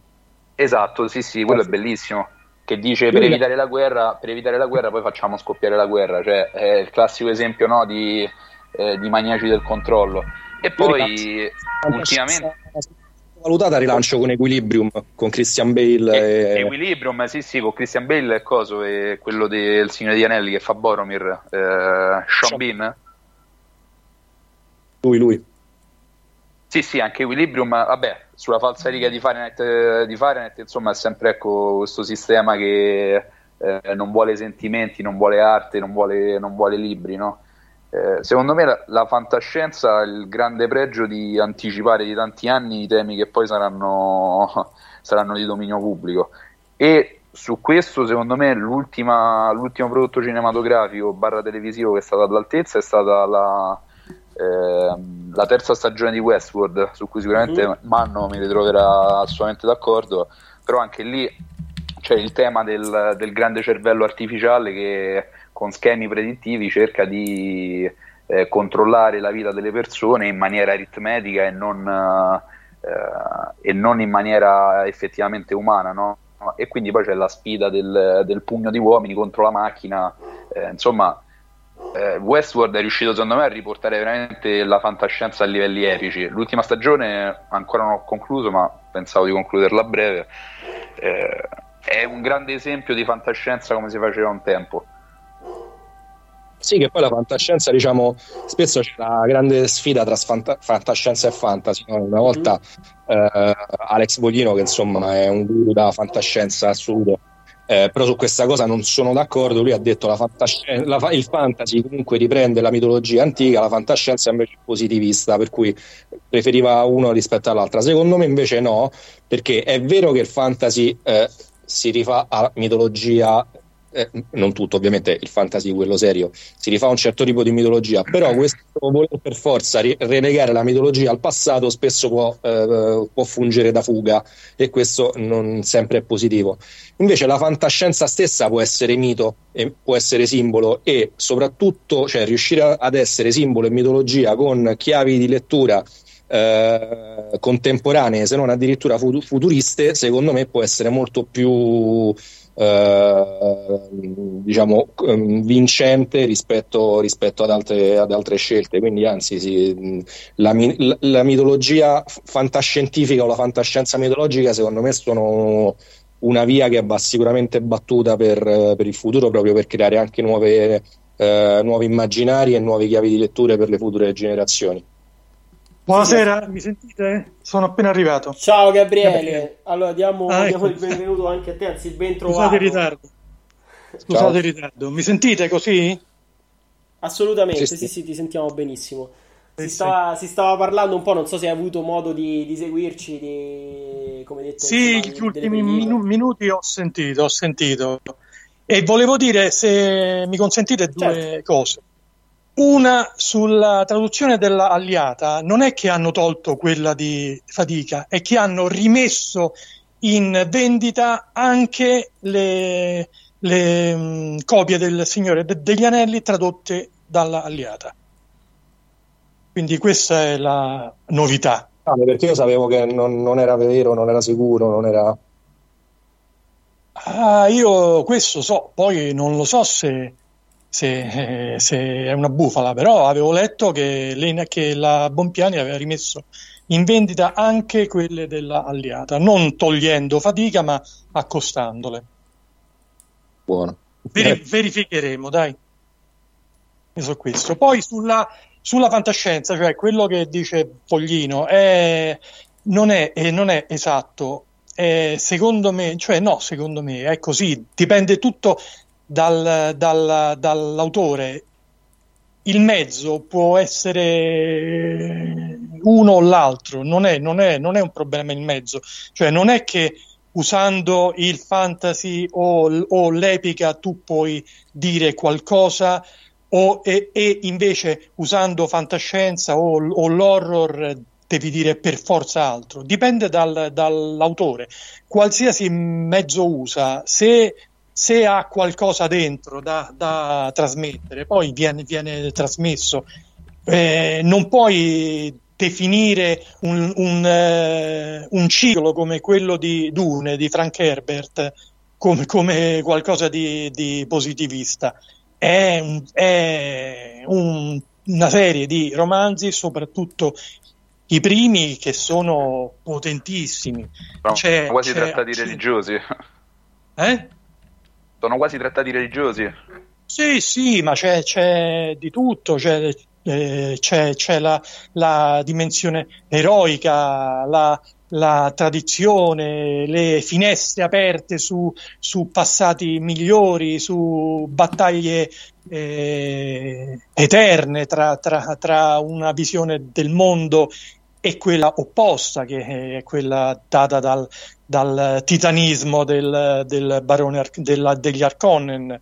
Esatto, sì, sì, quello è bellissimo. Che dice per evitare la guerra, per evitare la guerra poi facciamo scoppiare la guerra, cioè è il classico esempio no, di, eh, di maniaci del controllo. E poi ultimamente valutata rilancio con Equilibrium con Christian Bale e, e... Equilibrium sì sì con Christian Bale e coso e quello del Signore di Anelli che fa Boromir eh, Sean Bean lui lui sì sì anche Equilibrium vabbè sulla falsa riga di Fahrenheit, di Fahrenheit insomma è sempre ecco questo sistema che eh, non vuole sentimenti non vuole arte non vuole, non vuole libri no? Eh, secondo me la, la, fantascienza ha il grande pregio di anticipare di tanti anni i temi che poi saranno, [laughs] saranno di dominio pubblico. E su questo secondo me l'ultimo prodotto cinematografico barra televisivo che è stato all'altezza è stata la, eh, la terza stagione di Westworld su cui sicuramente mm. Manno mi ritroverà assolutamente d'accordo però anche lì c'è il tema del, del grande cervello artificiale che con schemi predittivi cerca di eh, controllare la vita delle persone in maniera aritmetica e non, eh, e non in maniera effettivamente umana. No? E quindi poi c'è la sfida del, del pugno di uomini contro la macchina. Eh, insomma, eh, Westworld è riuscito secondo me a riportare veramente la fantascienza a livelli epici. L'ultima stagione ancora non ho concluso, ma pensavo di concluderla a breve. Eh, è un grande esempio di fantascienza come si faceva un tempo. Sì, che poi la fantascienza, diciamo, spesso c'è una grande sfida tra fanta- fantascienza e fantasy. No? Una volta eh, Alex Boglino, che insomma è un guru da fantascienza assoluto, eh, però su questa cosa non sono d'accordo. Lui ha detto che la, il fantasy comunque riprende la mitologia antica, la fantascienza invece è positivista, per cui preferiva uno rispetto all'altra. Secondo me invece no, perché è vero che il fantasy eh, si rifà a mitologia eh, non tutto ovviamente, il fantasy, quello serio, si rifà a un certo tipo di mitologia, però questo voler per forza relegare la mitologia al passato spesso può, eh, può fungere da fuga e questo non sempre è positivo. Invece la fantascienza stessa può essere mito, può essere simbolo e soprattutto cioè, riuscire ad essere simbolo e mitologia con chiavi di lettura eh, contemporanee, se non addirittura futuriste, secondo me può essere molto più eh, diciamo ehm, vincente rispetto, rispetto ad, altre, ad, altre, scelte. Quindi, anzi, sì, la, la, mitologia fantascientifica o la fantascienza mitologica, secondo me, sono una via che va sicuramente battuta per, per il futuro, proprio per creare anche nuove, eh, nuovi immaginari e nuove chiavi di letture per le future generazioni. Buonasera, mi sentite? Sono appena arrivato. Ciao Gabriele. Gabriele. Allora diamo, ah, diamo ecco. il benvenuto anche a te, anzi il ben trovato. Scusate il ritardo. Scusate il ritardo. Mi sentite così? Assolutamente, sì, sì, sì ti sentiamo benissimo. Si, stava, si, stava, parlando un po', non so se hai avuto modo di, di seguirci, di, come detto. Sì, gli ultimi minu- minuti ho sentito, ho sentito. E volevo dire, se mi consentite, due certo. cose. Una sulla traduzione dell'alliata non è che hanno tolto quella di fatica, è che hanno rimesso in vendita anche le, le mh, copie del Signore de- degli Anelli tradotte dall'alliata. Quindi questa è la novità. Ah, perché io sapevo che non, non era vero, non era sicuro, non era... Ah, io questo so, poi non lo so se se, eh, se, è una bufala, però avevo letto che, le, che la Bompiani aveva rimesso in vendita anche quelle dell'alliata, non togliendo fatica ma accostandole. Buono. Ver- verificheremo, dai. Su questo. Poi sulla, sulla, fantascienza, cioè quello che dice Poglino, è, non, è, non è esatto. È, secondo me, cioè no, secondo me è così, dipende tutto dal, dal, dall'autore, il mezzo può essere uno o l'altro, non è, non, è, non è, un problema il mezzo, cioè non è che usando il fantasy o, o l'epica tu puoi dire qualcosa o, e, e, invece usando fantascienza o, o, l'horror devi dire per forza altro, dipende dal, dall'autore. Qualsiasi mezzo usa, se se ha qualcosa dentro da, da trasmettere, poi viene, viene trasmesso. Eh, non puoi definire un, un, eh, un, ciclo come quello di Dune, di Frank Herbert, come, come qualcosa di, di, positivista. È, è un, una serie di romanzi, soprattutto i primi, che sono potentissimi. No, c'è, quasi c'è, trattati religiosi. Eh? Sono quasi trattati religiosi. Sì, sì, ma c'è, c'è di tutto, c'è, eh, c'è, c'è la, la, dimensione eroica, la, la, tradizione, le finestre aperte su, su passati migliori, su battaglie eh, eterne tra, tra, tra, una visione del mondo e quella opposta, che è quella data dal, dal titanismo del, del barone della, degli Arconnen.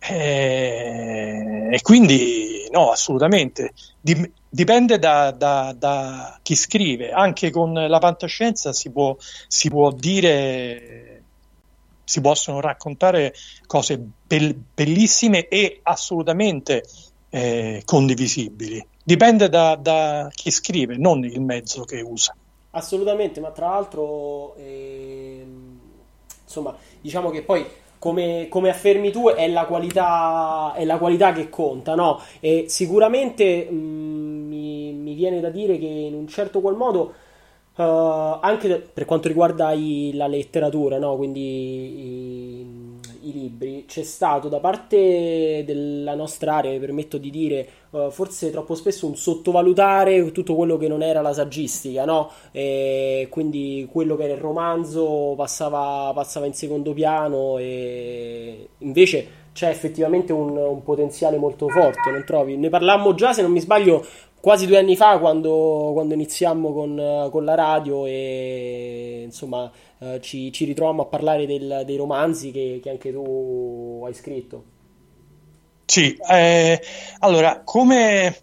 E, e, quindi no, assolutamente. dipende da, da, da, chi scrive. Anche con la fantascienza si può, si può dire, si possono raccontare cose bell, bellissime e assolutamente eh, condivisibili. Dipende da, da chi scrive, non il mezzo che usa. Assolutamente, ma tra l'altro, ehm, insomma, diciamo che poi come, come, affermi tu è la qualità, è la qualità che conta, no? E sicuramente mh, mi, mi, viene da dire che in un certo qual modo, uh, anche per quanto riguarda i, la letteratura, no? Quindi i, i libri, c'è stato da parte della nostra area, mi permetto di dire, uh, forse troppo spesso un sottovalutare tutto quello che non era la saggistica, no? E quindi quello che era il romanzo passava, passava in secondo piano e invece c'è effettivamente un, un, potenziale molto forte, non trovi? Ne parlammo già, se non mi sbaglio, quasi due anni fa quando, quando iniziammo con, con, la radio e insomma eh, ci, ci ritrovammo a parlare del, dei romanzi che, che, anche tu hai scritto. Sì, eh, allora, come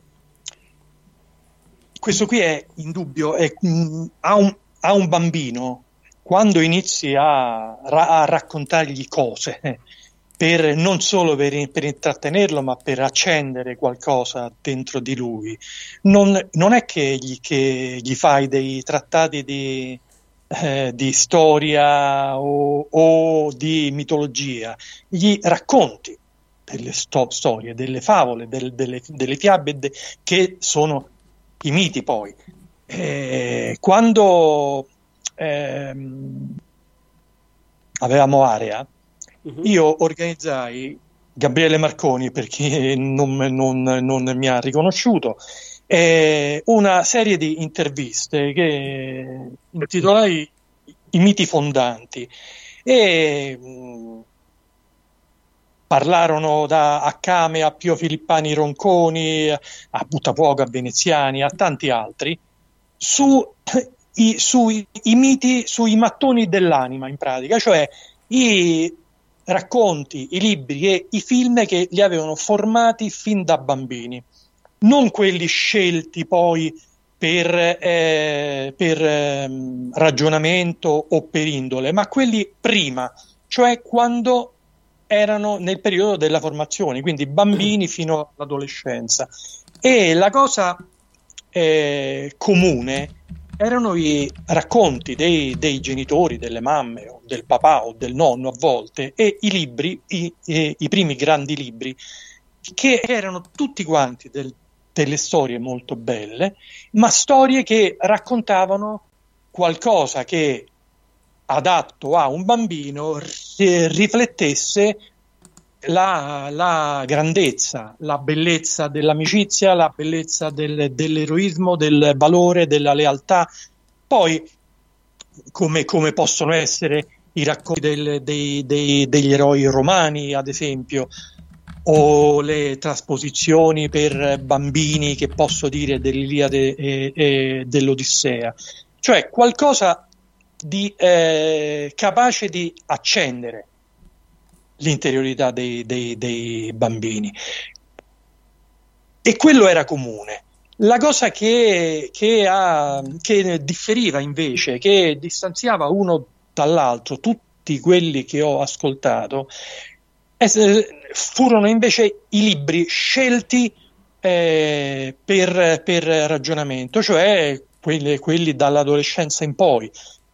questo qui è indubbio, è, mh, mm, ha, un, ha, un, bambino, quando inizi a, a raccontargli cose, per, non solo per, per, intrattenerlo, ma per accendere qualcosa dentro di lui. Non, non è che gli, che gli, fai dei trattati di, eh, di storia o, o, di mitologia, gli racconti delle sto- storie, delle favole, del, delle, delle, fiabe de- che sono i miti poi. Eh, quando ehm, avevamo area, uh-huh. io organizzai Gabriele Marconi, per chi non, non, non mi ha riconosciuto, eh, una serie di interviste che intitolai I miti fondanti e mh, parlarono da Accame a Pio Filippani Ronconi, a Buttafuoco, a Veneziani, a tanti altri, su i, sui i miti, sui mattoni dell'anima in pratica, cioè i racconti, i libri e i film che li avevano formati fin da bambini non quelli scelti poi per, eh, per eh, ragionamento o per indole, ma quelli prima, cioè quando erano nel periodo della formazione, quindi bambini [clears throat] fino all'adolescenza. E la cosa eh, comune erano i racconti dei, dei, genitori, delle mamme, o del papà o del nonno a volte, e i libri, i, i, i primi grandi libri, che erano tutti quanti del delle storie molto belle, ma storie che raccontavano qualcosa che adatto a un bambino riflettesse la, la, grandezza, la bellezza dell'amicizia, la bellezza del, dell'eroismo, del valore, della lealtà. Poi, come, come possono essere i racconti del, dei, dei, degli eroi romani, ad esempio, o le trasposizioni per bambini che posso dire dell'Iliade e, e dell'Odissea, cioè qualcosa di eh, capace di accendere l'interiorità dei, dei, dei bambini. E quello era comune. La cosa che, che, ha, che differiva invece, che distanziava uno dall'altro, tutti quelli che ho ascoltato, furono invece i libri scelti eh, per, per, ragionamento, cioè quelli, quelli, dall'adolescenza in poi.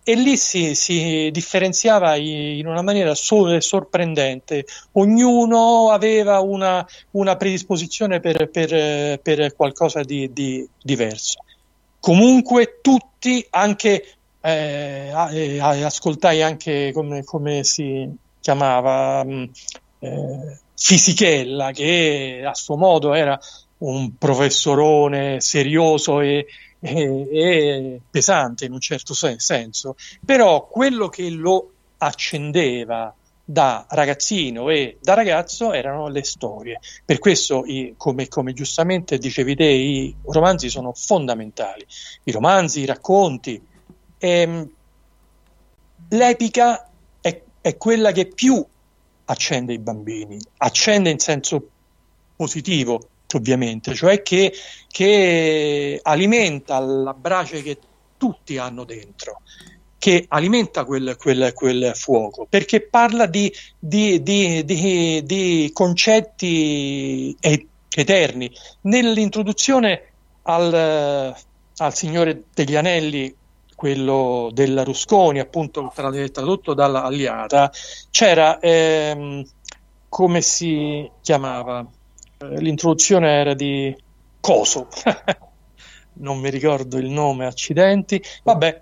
E lì si, si differenziava in una maniera so- sorprendente. Ognuno aveva una, una predisposizione per, per, per, qualcosa di, di diverso. Comunque tutti, anche eh, eh ascoltai anche come, come si chiamava eh, Fisichella, che a suo modo era un professorone serioso e, [laughs] e, pesante in un certo senso, però quello che lo accendeva da ragazzino e da ragazzo erano le storie. Per questo, come, come, giustamente dicevi te, i romanzi sono fondamentali. I romanzi, i racconti. Ehm, l'epica è, è, quella che più accende i bambini, accende in senso positivo ovviamente, cioè che, che alimenta la brace che tutti hanno dentro che alimenta quel, quel, quel, fuoco, perché parla di, di, di, di concetti eterni. Nell'introduzione al, al Signore degli Anelli quello della Rusconi, appunto tradotto dalla Aliata, c'era, ehm, come si chiamava? Eh, l'introduzione era di Coso, [laughs] non mi ricordo il nome, accidenti, vabbè,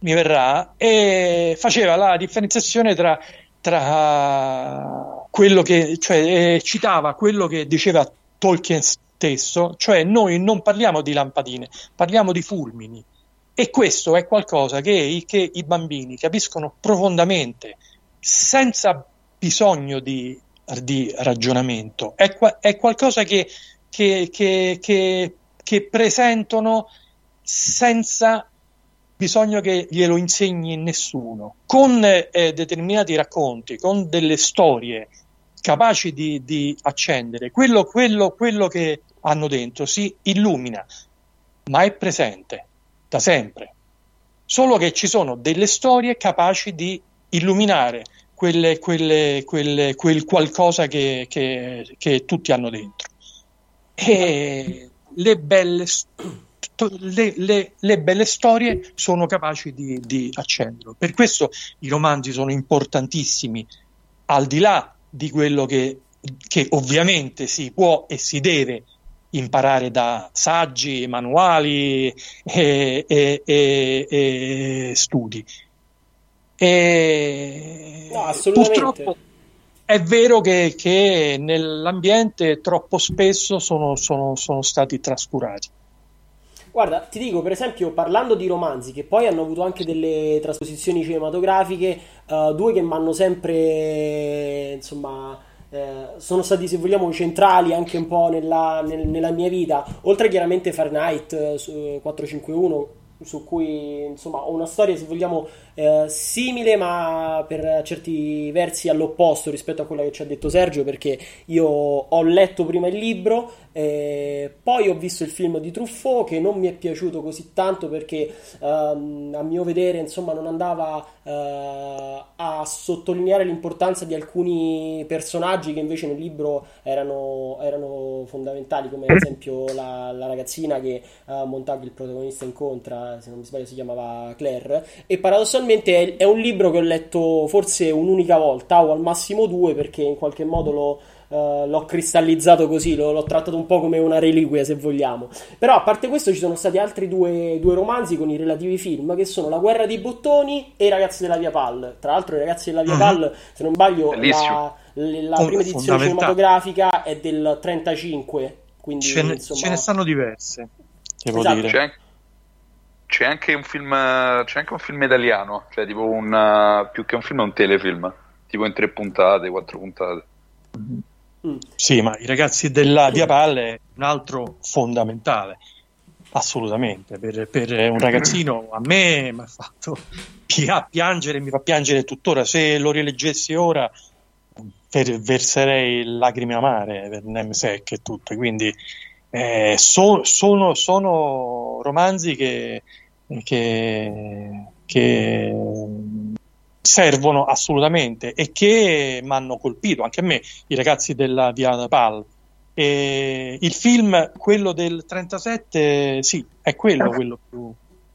mi verrà, e faceva la differenziazione tra, tra quello che, cioè, eh, citava quello che diceva Tolkien stesso, cioè noi non parliamo di lampadine, parliamo di fulmini. E questo è qualcosa che, che i bambini capiscono profondamente, senza bisogno di, di ragionamento. È, è qualcosa che, che, che, che presentano senza bisogno che glielo insegni nessuno. Con eh, determinati racconti, con delle storie capaci di, di accendere quello, quello, quello che hanno dentro, si illumina, ma è presente da sempre. Solo che ci sono delle storie capaci di illuminare quelle, quelle, quelle, quel qualcosa che, che, che, tutti hanno dentro. E le belle le, le, le, belle storie sono capaci di, di accenderlo. Per questo i romanzi sono importantissimi, al di là di quello che, che ovviamente si può e si deve imparare da saggi, manuali e, e, e, e studi. E no, purtroppo è vero che, che, nell'ambiente troppo spesso sono, sono, sono stati trascurati. Guarda, ti dico, per esempio, parlando di romanzi che poi hanno avuto anche delle trasposizioni cinematografiche, uh, due che mi hanno sempre, insomma, eh, sono stati, se vogliamo, centrali anche un po' nella, nel, nella mia vita, oltre chiaramente Fahrenheit eh, 451, su cui, insomma, ho una storia, se vogliamo, eh, simile ma per certi versi all'opposto rispetto a quella che ci ha detto Sergio perché io ho letto prima il libro eh, poi ho visto il film di Truffaut che non mi è piaciuto così tanto perché ehm, a mio vedere insomma non andava eh, a sottolineare l'importanza di alcuni personaggi che invece nel libro erano, erano fondamentali come ad esempio la, la ragazzina che eh, Montag il protagonista incontra se non mi sbaglio si chiamava Claire. E paradossalmente paradossalmente è, è, un libro che ho letto forse un'unica volta o al massimo due perché in qualche modo l'ho, uh, l'ho cristallizzato così, l'ho, l'ho, trattato un po' come una reliquia se vogliamo. Però a parte questo ci sono stati altri due, due, romanzi con i relativi film che sono La guerra dei bottoni e I ragazzi della Via Pal. Tra l'altro i ragazzi della Via Pal, uh-huh. se non sbaglio, la, la prima edizione cinematografica è del 35. Quindi, ce, ne, insomma... ce ne stanno diverse. Devo esatto. dire. C'è c'è anche un film, c'è anche un film italiano, cioè tipo un, uh, più che un film, un telefilm, tipo in tre puntate, quattro puntate. Mm. Sì, ma i ragazzi della Via Palle è un altro fondamentale, assolutamente. Per, per un ragazzino, a me mi ha fatto piangere, mi fa piangere tuttora. Se lo rileggessi ora, per, verserei lacrime amare per Nemsek e tutto. Quindi eh, so, sono, sono romanzi che che, che servono assolutamente e che mi hanno colpito anche a me, i ragazzi della Via Pal. E il film, quello del 37, sì, è quello, quello più,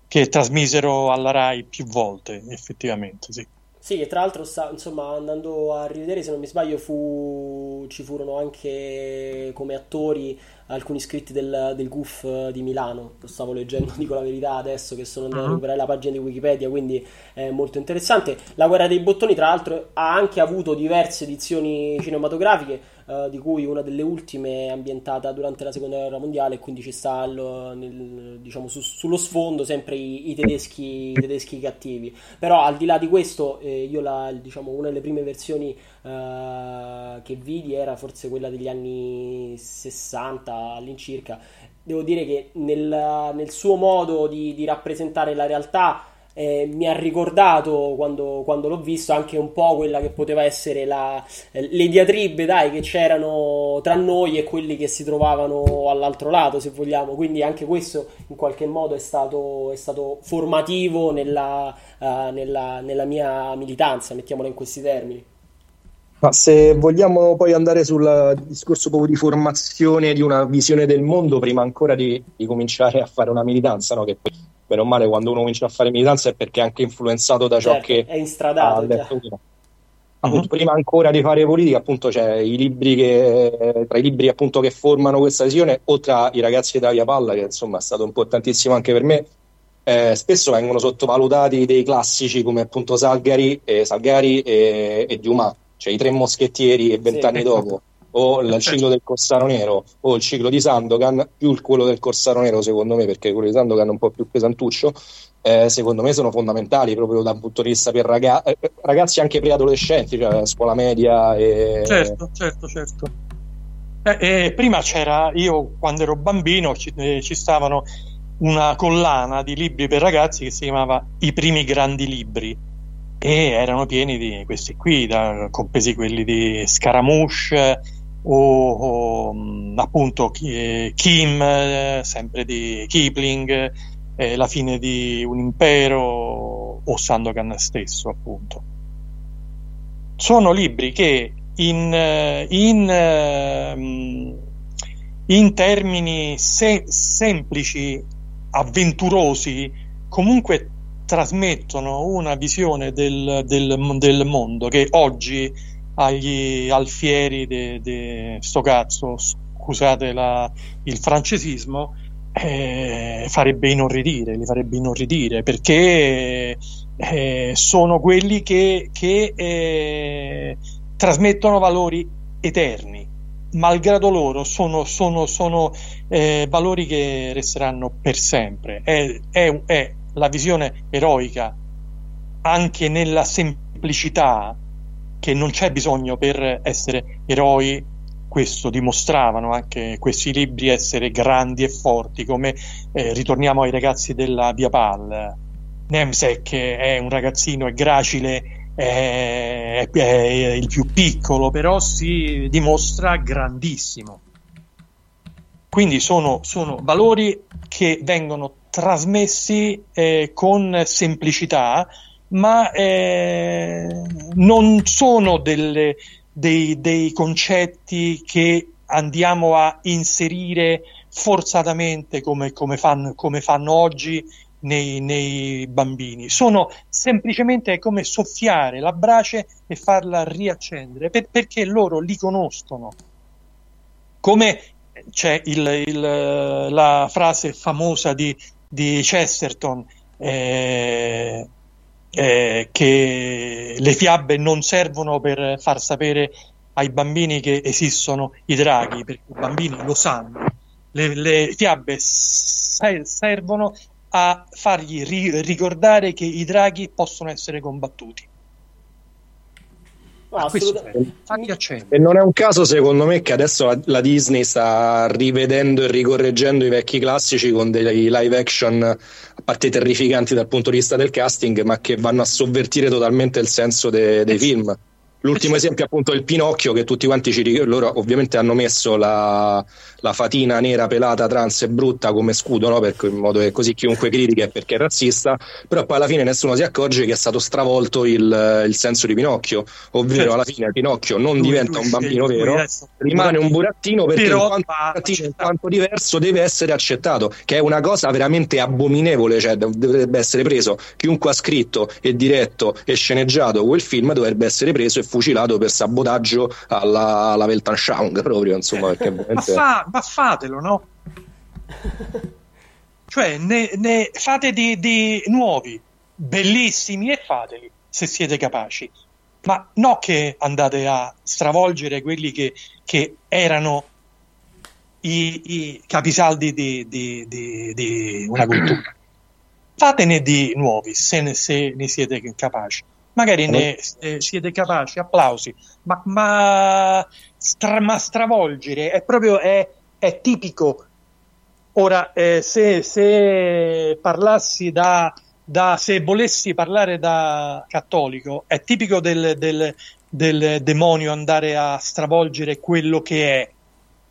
che trasmisero alla Rai più volte, effettivamente, sì. Sì, e tra l'altro sta, insomma, andando a rivedere, se non mi sbaglio, fu... ci furono anche come attori alcuni iscritti del, del GUF di Milano. Lo stavo leggendo, [laughs] dico la verità, adesso che sono andato a mhm. recuperare la pagina di Wikipedia, quindi è molto interessante. La guerra dei bottoni, tra l'altro, ha anche avuto diverse edizioni cinematografiche Uh, di cui una delle ultime è ambientata durante la seconda guerra mondiale e quindi ci sta lo, nel, diciamo, su, sullo sfondo sempre i, i, tedeschi, i, tedeschi, cattivi. Però al di là di questo eh, io la, diciamo, una delle prime versioni uh, che vidi era forse quella degli anni 60 all'incirca. Devo dire che nel, nel suo modo di, di rappresentare la realtà eh, mi ha ricordato quando, quando, l'ho visto anche un po' quella che poteva essere la, eh, le diatribe dai, che c'erano tra noi e quelli che si trovavano all'altro lato, se vogliamo. Quindi anche questo in qualche modo è stato, è stato formativo nella, uh, nella, nella mia militanza, mettiamola in questi termini. Ma se vogliamo poi andare sul discorso proprio di formazione di una visione del mondo, prima ancora di, di cominciare a fare una militanza, no? che poi bene o male quando uno comincia a fare militanza è perché è anche influenzato da ciò certo, che è instradato. Appunto, uh-huh. prima ancora di fare politica, appunto, c'è i libri che, tra i libri appunto, che formano questa visione, o tra i ragazzi da Via Palla, che insomma è stato importantissimo anche per me, eh, spesso vengono sottovalutati dei classici come appunto Salgari, eh, Salgari e, e Dumas, cioè i tre moschettieri e vent'anni sì. dopo o il ciclo del Corsaro Nero o il ciclo di Sandokan, più quello del Corsaro Nero secondo me, perché quello di Sandokan è un po' più pesantuccio, eh, secondo me sono fondamentali proprio da un punto di vista per raga- eh, ragazzi anche preadolescenti, cioè scuola media. E... Certo, certo, certo. Eh, eh, prima c'era, io quando ero bambino ci, eh, ci stavano una collana di libri per ragazzi che si chiamava I primi grandi libri e erano pieni di questi qui, da, compresi quelli di Scaramouche o, o mm, appunto eh, Kim, eh, sempre di Kipling, eh, La fine di un impero o Sandokan stesso, appunto. Sono libri che in, eh, in, in termini se- semplici avventurosi comunque trasmettono una visione del, del, del mondo che oggi agli alfieri di de, sto cazzo, scusate la, il francesismo, eh, farebbe inorridire, li farebbe inorridire perché eh, sono quelli che, che eh, trasmettono valori eterni. Malgrado loro, sono, sono, sono eh, valori che resteranno per sempre. È, è, è la visione eroica anche nella semplicità che non c'è bisogno per essere eroi questo dimostravano anche questi libri essere grandi e forti come eh, ritorniamo ai ragazzi della Via Pal. Nemsek è un ragazzino, è gracile è, è, il più piccolo però si dimostra grandissimo. Quindi sono, sono valori che vengono trasmessi eh, con semplicità ma eh, non sono delle, dei, dei concetti che andiamo a inserire forzatamente come, come, fanno, come fanno, oggi nei, nei, bambini. Sono semplicemente come soffiare la brace e farla riaccendere per, perché loro li conoscono. Come c'è il, il, la frase famosa di, di Chesterton. Eh, eh, che le fiabe non servono per far sapere ai bambini che esistono i draghi, perché i bambini lo sanno. Le, le fiabe servono a fargli ri- ricordare che i draghi possono essere combattuti. Ah, e non è un caso, secondo me, che adesso la, la, Disney sta rivedendo e ricorreggendo i vecchi classici con dei live action a parte terrificanti dal punto di vista del casting, ma che vanno a sovvertire totalmente il senso de, dei film. L'ultimo esempio è appunto il Pinocchio che tutti quanti ci ricordano, loro ovviamente hanno messo la, la, fatina nera pelata trans e brutta come scudo, no? perché, in modo che così chiunque critica è perché è razzista, però poi alla fine nessuno si accorge che è stato stravolto il, il senso di Pinocchio, ovvero certo. alla fine Pinocchio non diventa un bambino vero, rimane un burattino perché in quanto, in quanto diverso deve essere accettato, che è una cosa veramente abominevole, cioè dovrebbe essere preso, chiunque ha scritto e diretto e sceneggiato quel film dovrebbe essere preso e fucilato per sabotaggio alla, alla Weltanschauung [laughs] proprio insomma perché ma, fa, ma fatelo no? cioè ne, ne fate di, di, nuovi bellissimi e fateli se siete capaci. Ma no che andate a stravolgere quelli che, che erano i, i, capisaldi di, di, di, di una cultura. Fatene di nuovi se ne, se ne siete capaci magari ne eh, siete capaci, applausi, ma, ma, stra, ma stravolgere è proprio è, è tipico. Ora, eh, se, se, parlassi da, da, se volessi parlare da cattolico, è tipico del, del, del demonio andare a stravolgere quello che è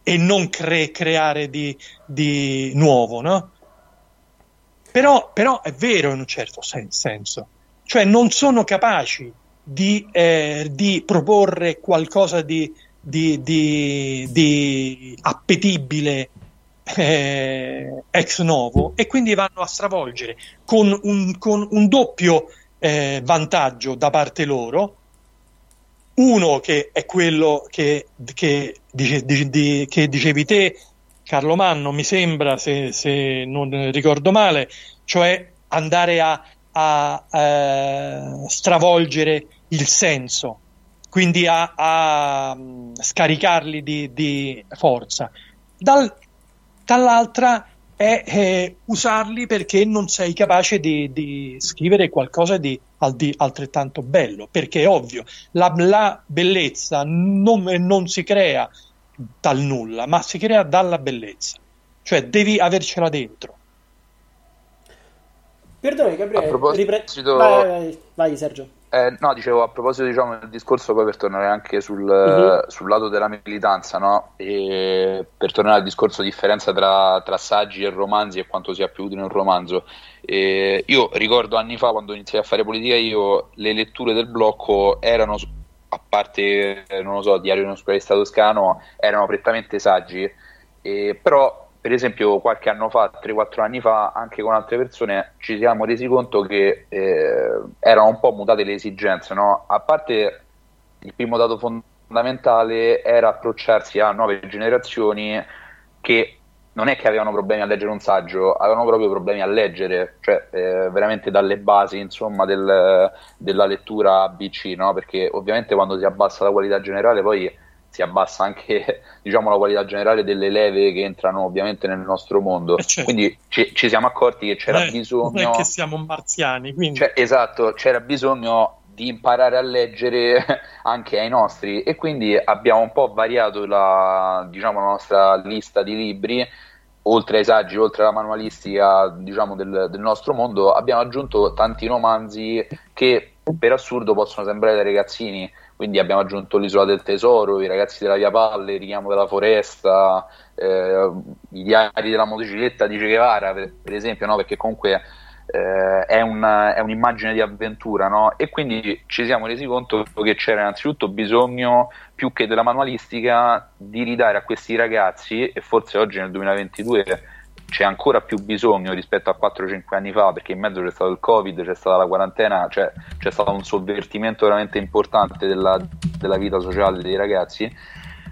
e non cre- creare di, di nuovo, no? Però, però, è vero in un certo sen- senso cioè non sono capaci di, eh, di proporre qualcosa di, di, di, appetibile eh, ex novo e quindi vanno a stravolgere con un, con un doppio eh, vantaggio da parte loro. Uno che è quello che, che, dice, di, di, che dicevi te, Carlo Manno, mi sembra, se, se non ricordo male, cioè andare a a eh, stravolgere il senso, quindi a, a mm, scaricarli di, di forza. Dal, dall'altra è eh, usarli perché non sei capace di, di scrivere qualcosa di, di, altrettanto bello, perché è ovvio, la, la bellezza non, non, si crea dal nulla, ma si crea dalla bellezza, cioè devi avercela dentro. Perdoni Gabriele, proposito... vai, vai, vai, Sergio. Eh, no, dicevo a proposito diciamo, del discorso, poi per tornare anche sul, uh-huh. sul lato della militanza, no? per tornare al discorso differenza tra, tra, saggi e romanzi e quanto sia più utile un romanzo. E io ricordo anni fa quando iniziai a fare politica, io le letture del blocco erano, a parte, non lo so, Diario di uno specialista toscano, erano prettamente saggi, e, però per esempio qualche anno fa, 3-4 anni fa, anche con altre persone ci siamo resi conto che eh, erano un po' mutate le esigenze, no? A parte il primo dato fondamentale era approcciarsi a nuove generazioni che non è che avevano problemi a leggere un saggio, avevano proprio problemi a leggere, cioè eh, veramente dalle basi insomma, del, della lettura ABC, no? perché ovviamente quando si abbassa la qualità generale poi si abbassa anche [laughs] diciamo, la qualità generale delle leve che entrano ovviamente nel nostro mondo. Eh, certo. Quindi ci, ci, siamo accorti che c'era non bisogno... Non è che siamo marziani, quindi... Cioè, esatto, c'era bisogno di imparare a leggere [laughs] anche ai nostri e quindi abbiamo un po' variato la, diciamo, la nostra lista di libri oltre ai saggi, oltre alla manualistica diciamo, del, del, nostro mondo, abbiamo aggiunto tanti romanzi che per assurdo possono sembrare da ragazzini. Quindi abbiamo aggiunto l'Isola del Tesoro, I ragazzi della Via Palle, Il richiamo della foresta, eh, i diari della motocicletta di Che Guevara, per, per esempio, no? perché comunque eh, è, una, è, un'immagine di avventura, no? E quindi ci siamo resi conto che c'era innanzitutto bisogno, più che della manualistica, di ridare a questi ragazzi, e forse oggi nel 2022 c'è ancora più bisogno rispetto a 4-5 anni fa, perché in mezzo c'è stato il Covid, c'è stata la quarantena, cioè c'è stato un sovvertimento veramente importante della, della vita sociale dei ragazzi.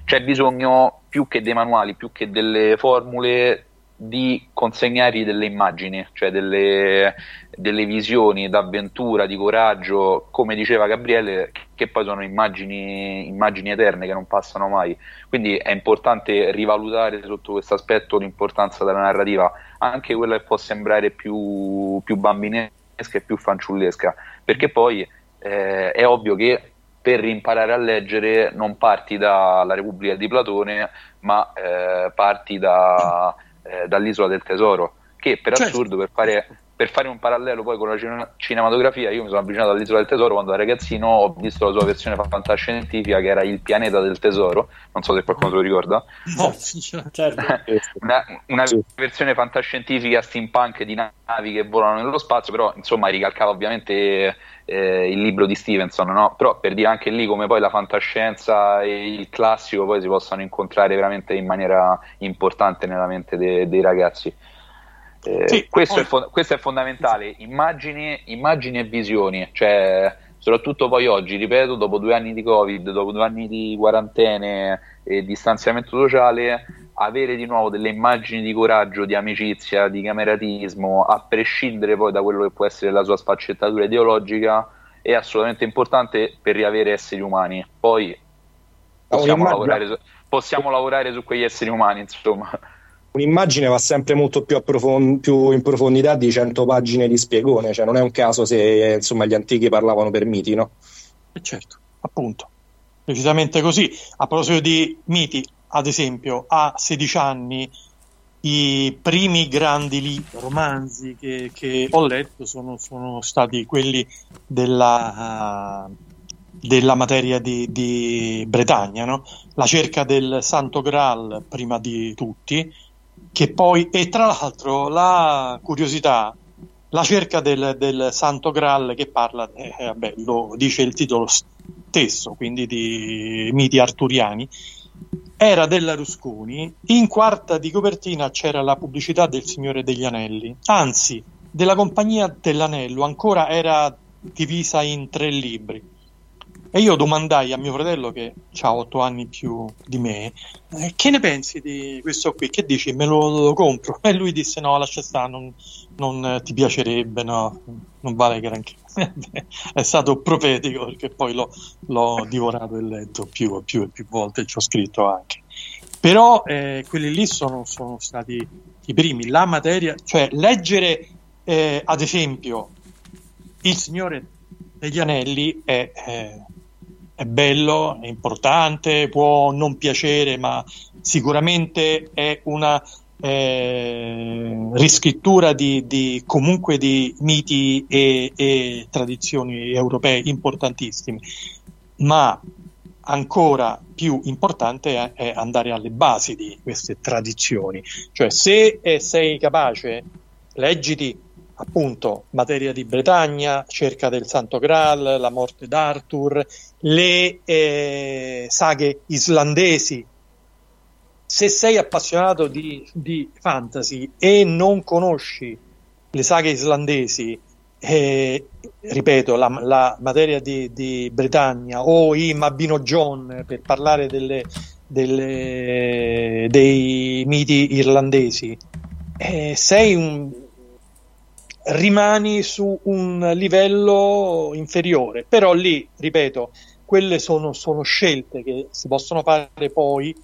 C'è bisogno più che dei manuali, più che delle formule, di consegnargli delle immagini, cioè delle, delle, visioni d'avventura, di coraggio, come diceva Gabriele, che poi sono immagini, immagini eterne che non passano mai. Quindi è importante rivalutare sotto questo aspetto l'importanza della narrativa, anche quella che può sembrare più, più bambinesca e più fanciullesca, perché poi eh, è ovvio che per imparare a leggere non parti dalla Repubblica di Platone, ma eh, parti da eh, dall'Isola del Tesoro, che per certo. assurdo per fare, per fare, un parallelo poi con la cinematografia, io mi sono avvicinato all'Isola del Tesoro quando da ragazzino ho visto la sua versione fantascientifica che era Il pianeta del tesoro, non so se qualcuno se lo ricorda. No, [laughs] certo. [laughs] una, una versione fantascientifica steampunk di navi che volano nello spazio, però insomma ricalcava ovviamente eh, il libro di Stevenson, no? però per dire anche lì come poi la fantascienza e il classico poi si possano incontrare veramente in maniera importante nella mente de- dei ragazzi. Eh, sì, questo, oh. è fo- questo, è fondamentale, immagini, immagini, e visioni, cioè, soprattutto poi oggi, ripeto, dopo due anni di Covid, dopo due anni di quarantene e distanziamento sociale, avere di nuovo delle immagini di coraggio, di amicizia, di cameratismo, a prescindere poi da quello che può essere la sua sfaccettatura ideologica, è assolutamente importante per riavere esseri umani. Poi possiamo, lavorare su, possiamo lavorare su quegli esseri umani, insomma. Un'immagine va sempre molto più, approfond- più, in profondità di 100 pagine di spiegone, cioè non è un caso se insomma, gli antichi parlavano per miti, no? E eh, certo, appunto, precisamente così. A proposito di miti, ad esempio, a 16 anni i primi grandi libri, romanzi che, che ho letto sono, sono, stati quelli della, uh, della materia di, di Bretagna, no? la cerca del Santo Graal prima di tutti, che poi, e tra l'altro la curiosità, la cerca del, del Santo Graal che parla, eh, vabbè, lo dice il titolo stesso, quindi di miti arturiani, era della Rusconi, in quarta di copertina c'era la pubblicità del Signore degli Anelli, anzi, della Compagnia dell'Anello ancora era divisa in tre libri. E io domandai a mio fratello, che ha otto anni più di me, eh, che ne pensi di questo qui? Che dici? Me lo, lo compro? E lui disse: No, lascia stare, non, non ti piacerebbe, no, non vale granché. [laughs] è stato profetico perché poi l'ho, l'ho divorato e letto più più e più volte ci ho scritto anche. Però eh, quelli lì sono, sono, stati i primi. La materia, cioè leggere eh, ad esempio Il Signore degli Anelli è, è, è bello, è importante, può non piacere, ma sicuramente è una eh, riscrittura di, di, comunque di miti e, e tradizioni europee importantissime, ma ancora più importante è andare alle basi di queste tradizioni, cioè se eh, sei capace, leggiti appunto materia di Bretagna, cerca del Santo Graal, la morte d'Arthur, le eh, saghe islandesi. Se sei appassionato di, di fantasy e non conosci le saghe islandesi, eh, ripeto, la, la materia di, di, Britannia o i Mabino John per parlare delle, delle, dei miti irlandesi, eh, sei un, rimani su un livello inferiore, però lì, ripeto, quelle sono, sono scelte che si possono fare poi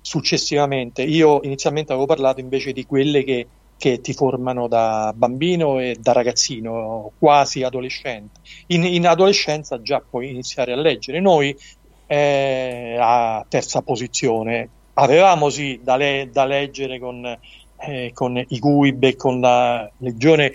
successivamente. Io inizialmente avevo parlato invece di quelle che, che ti formano da bambino e da ragazzino, quasi adolescente. In, in adolescenza già puoi iniziare a leggere. Noi eh, a terza posizione avevamo sì da, le, da leggere con, eh, con i Guib e con la legione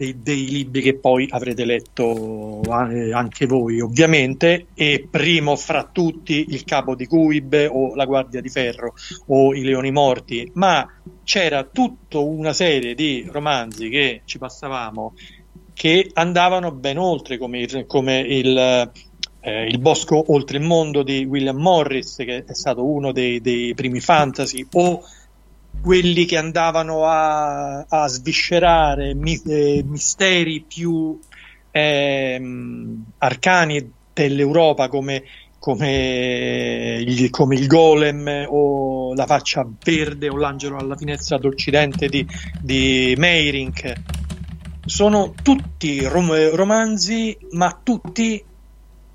dei, dei, libri che poi avrete letto eh, anche voi, ovviamente, e primo fra tutti il capo di Guib o la Guardia di Ferro o i Leoni Morti, ma c'era tutta una serie di romanzi che ci passavamo che andavano ben oltre, come il, come il eh, Il bosco oltre il mondo di William Morris, che è stato uno dei, dei primi fantasy, o quelli che andavano a, a sviscerare mi, eh, misteri più eh, arcani dell'Europa come, come, il, come, il, golem o la faccia verde o l'angelo alla finestra d'Occidente di, di Meyrink. Sono tutti rom- romanzi, ma tutti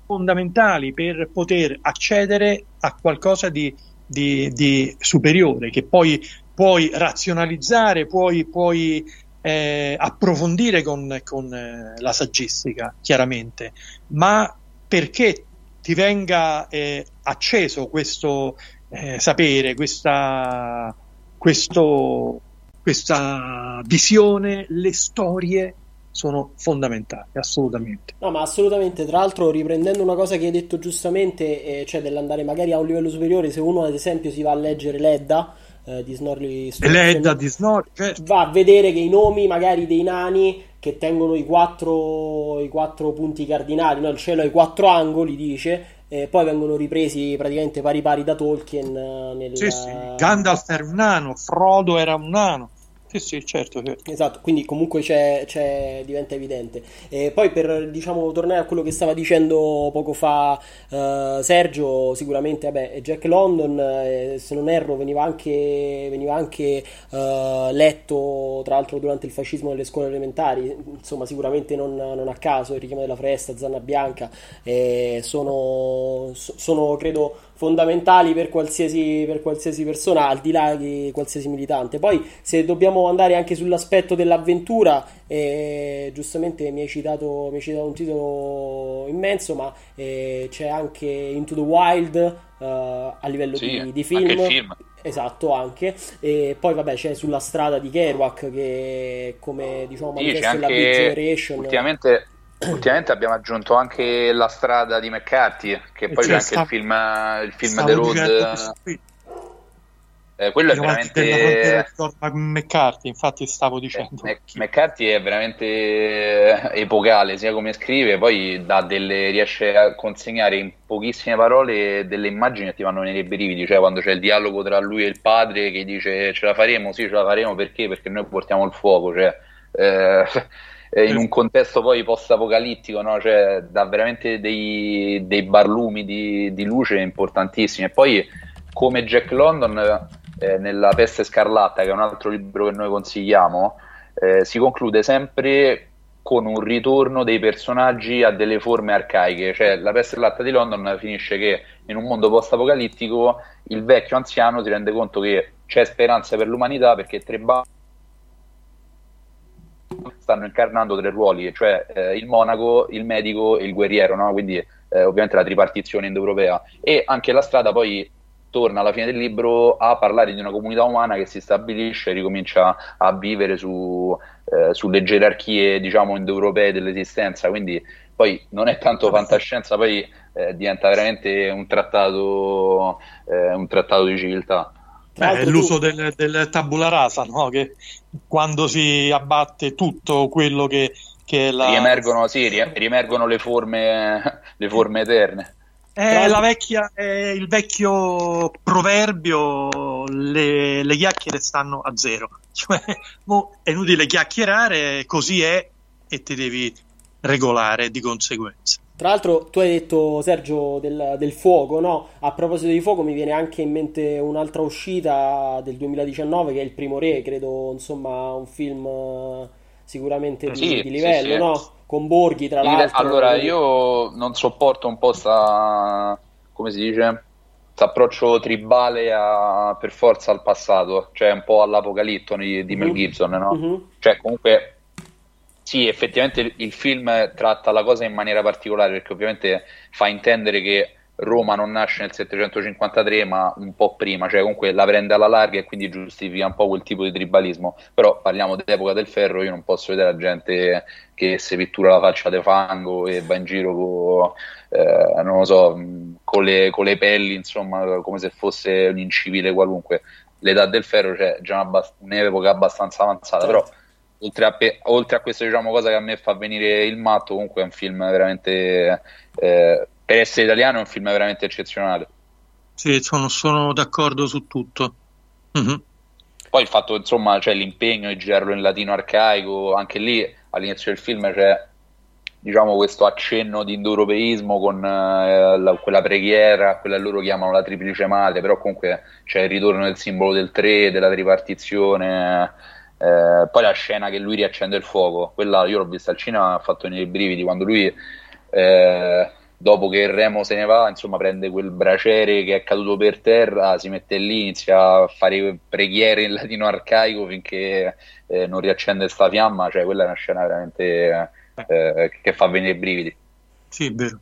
fondamentali per poter accedere a qualcosa di, di, di superiore, che poi puoi razionalizzare, puoi, puoi eh, approfondire con, con eh, la saggistica, chiaramente, ma perché ti venga eh, acceso questo eh, sapere, questa, questo, questa visione, le storie sono fondamentali, assolutamente. No, ma assolutamente. Tra l'altro, riprendendo una cosa che hai detto giustamente, eh, cioè dell'andare magari a un livello superiore, se uno ad esempio si va a leggere l'Edda, eh, di Snorri L'Edda di Snorri certo. va a vedere che i nomi magari dei nani che tengono i quattro, i quattro punti cardinali, no? il cielo ha i quattro angoli, dice, e poi vengono ripresi praticamente pari pari da Tolkien. Eh, nel... Sì, sì. Gandalf era un nano, Frodo era un nano. Sì, sì, certo, certo. Esatto, quindi comunque c'è, c'è, diventa evidente. E poi per diciamo, tornare a quello che stava dicendo poco fa uh, Sergio, sicuramente vabbè, Jack London, eh, se non erro, veniva anche, veniva anche uh, letto tra l'altro durante il fascismo nelle scuole elementari, insomma sicuramente non, non a caso, il richiamo della foresta, Zanna Bianca, eh, sono, sono credo fondamentali per qualsiasi, per qualsiasi persona, al di là di qualsiasi militante. Poi, se dobbiamo andare anche sull'aspetto dell'avventura, eh, giustamente mi hai, citato, mi hai, citato, un titolo immenso, ma eh, c'è anche Into the Wild uh, a livello sì, di, di film. film. Esatto, anche. E poi, vabbè, c'è sulla strada di Kerouac che, come diciamo, manifesto della Big Generation. Ultimamente Ultimamente abbiamo aggiunto anche la strada di McCarthy, che poi c'è anche il film, il film The Road. Eh, quello è veramente McCarthy, infatti stavo dicendo. Eh, McCarthy è veramente epocale, sia come scrive, poi delle, riesce a consegnare in pochissime parole delle immagini che ti vanno venire i brividi, cioè quando c'è il dialogo tra lui e il padre che dice ce la faremo, sì ce la faremo perché? Perché noi portiamo il fuoco, cioè, eh, eh, in un contesto poi post-apocalittico, no? cioè, dà veramente dei, dei barlumi di, di, luce importantissimi. E poi, come Jack London eh, nella Peste Scarlatta, che è un altro libro che noi consigliamo, eh, si conclude sempre con un ritorno dei personaggi a delle forme arcaiche, cioè la peste scarlatta di London finisce che in un mondo post-apocalittico il vecchio anziano si rende conto che c'è speranza per l'umanità perché tre bambini stanno incarnando tre ruoli, cioè eh, il monaco, il medico e il guerriero, no? quindi eh, ovviamente la tripartizione indoeuropea. E anche la strada poi torna alla fine del libro a parlare di una comunità umana che si stabilisce e ricomincia a vivere su, eh, sulle gerarchie diciamo indoeuropee dell'esistenza, quindi poi non è tanto fantascienza, poi eh, diventa veramente un trattato, eh, un trattato di civiltà. Beh, è l'uso tu... del, del, tabula rasa, no? che quando si abbatte tutto quello che, che è la... Riemergono, sì, riemergono le forme, le forme eterne. È, la vecchia, è il vecchio proverbio, le, le chiacchiere stanno a zero. [laughs] Cioè, è inutile chiacchierare, così è e ti devi regolare di conseguenza. Tra l'altro, tu hai detto, Sergio, del, del, fuoco, no? A proposito di fuoco, mi viene anche in mente un'altra uscita del 2019 che è Il Primo Re, credo, insomma, un film eh, sicuramente di, sì, di livello, sì, sì. no? Con Borghi, tra l'altro. Allora, io non sopporto un po' sta, come si dice, approccio tribale a, per forza al passato, cioè un po' all'apocalitto di, di Mel Gibson, no? Mm-hmm. Cioè, comunque sì, effettivamente il film tratta la cosa in maniera particolare perché ovviamente fa intendere che Roma non nasce nel 753 ma un po' prima, cioè comunque la prende alla larga e quindi giustifica un po' quel tipo di tribalismo, però parliamo dell'epoca del ferro, io non posso vedere la gente che si pittura la faccia di fango e va in giro con, eh, non lo so, con le, con le pelli, insomma, come se fosse un incivile qualunque. L'età del ferro c'è cioè, già un'epoca abbastanza avanzata, però oltre a, pe- oltre a questa diciamo, cosa che a me fa venire il matto, comunque è un film veramente, eh, per essere italiano, è un film veramente eccezionale. Sì, sono, sono d'accordo su tutto. Mm-hmm. Poi il fatto, insomma, cioè, l'impegno di girarlo in latino arcaico, anche lì all'inizio del film c'è diciamo questo accenno di indoeuropeismo con eh, la, quella preghiera, quella loro chiamano la triplice madre, però comunque c'è il ritorno del simbolo del tre, della tripartizione eh, poi la scena che lui riaccende il fuoco, quella io l'ho vista al cinema, ha fatto venire i brividi quando lui, eh, dopo che il remo se ne va, insomma, prende quel braciere che è caduto per terra, si mette lì, inizia a fare preghiere in latino arcaico finché eh, non riaccende questa fiamma. Cioè, quella è una scena veramente eh, che fa venire i brividi. Sì, vero.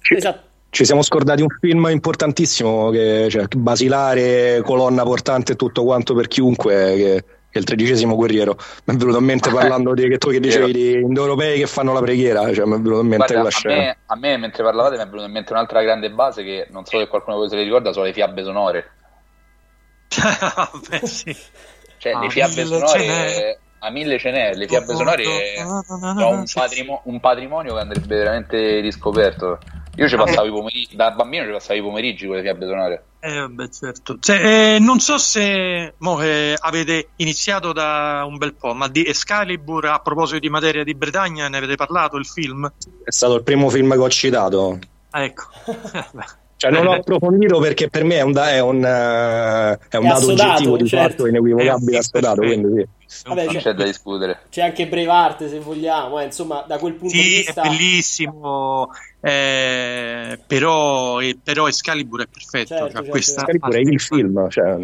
Ci, esatto. ci siamo scordati un film importantissimo, che, cioè, basilare, colonna portante e tutto quanto per chiunque. Che che è il tredicesimo guerriero. Mi è venuto in mente [laughs] parlando di che tu che dicevi di indoeuropei che fanno la preghiera, cioè mi è venuto in mente Guarda, quella scena. A me, a me, mentre parlavate mi è venuto in mente un'altra grande base che non so se qualcuno di voi se le ricorda, sono le fiabe sonore. Beh, sì. Cioè, a le fiabe sonore a mille ce n'è, le fiabe sonore sono un, patrimo- un patrimonio che andrebbe veramente riscoperto. Io ci passavo i pomeriggi, da bambino ci passavo i pomeriggi con le fiabe sonore. Eh, vabbè, certo. Cioè, eh, non so se mo, eh, avete iniziato da un bel po', ma di Excalibur, a proposito di materia di Bretagna, ne avete parlato il film? È stato il primo film che ho citato. Ah, ecco. [laughs] Cioè, non ho approfondito perché per me è un, da- è un, eh, è un È dato assodato, oggettivo di certo. fatto inequivocabile Eh, assodato. Quindi sì. Vabbè, Non c'è, c'è da discutere. c'è anche Braveheart se vogliamo, eh, insomma, da quel punto di Sì, è vista... bellissimo, eh, però, eh, però Excalibur è perfetto. Certo, cioè, certo, questa Excalibur è il film. Cioè,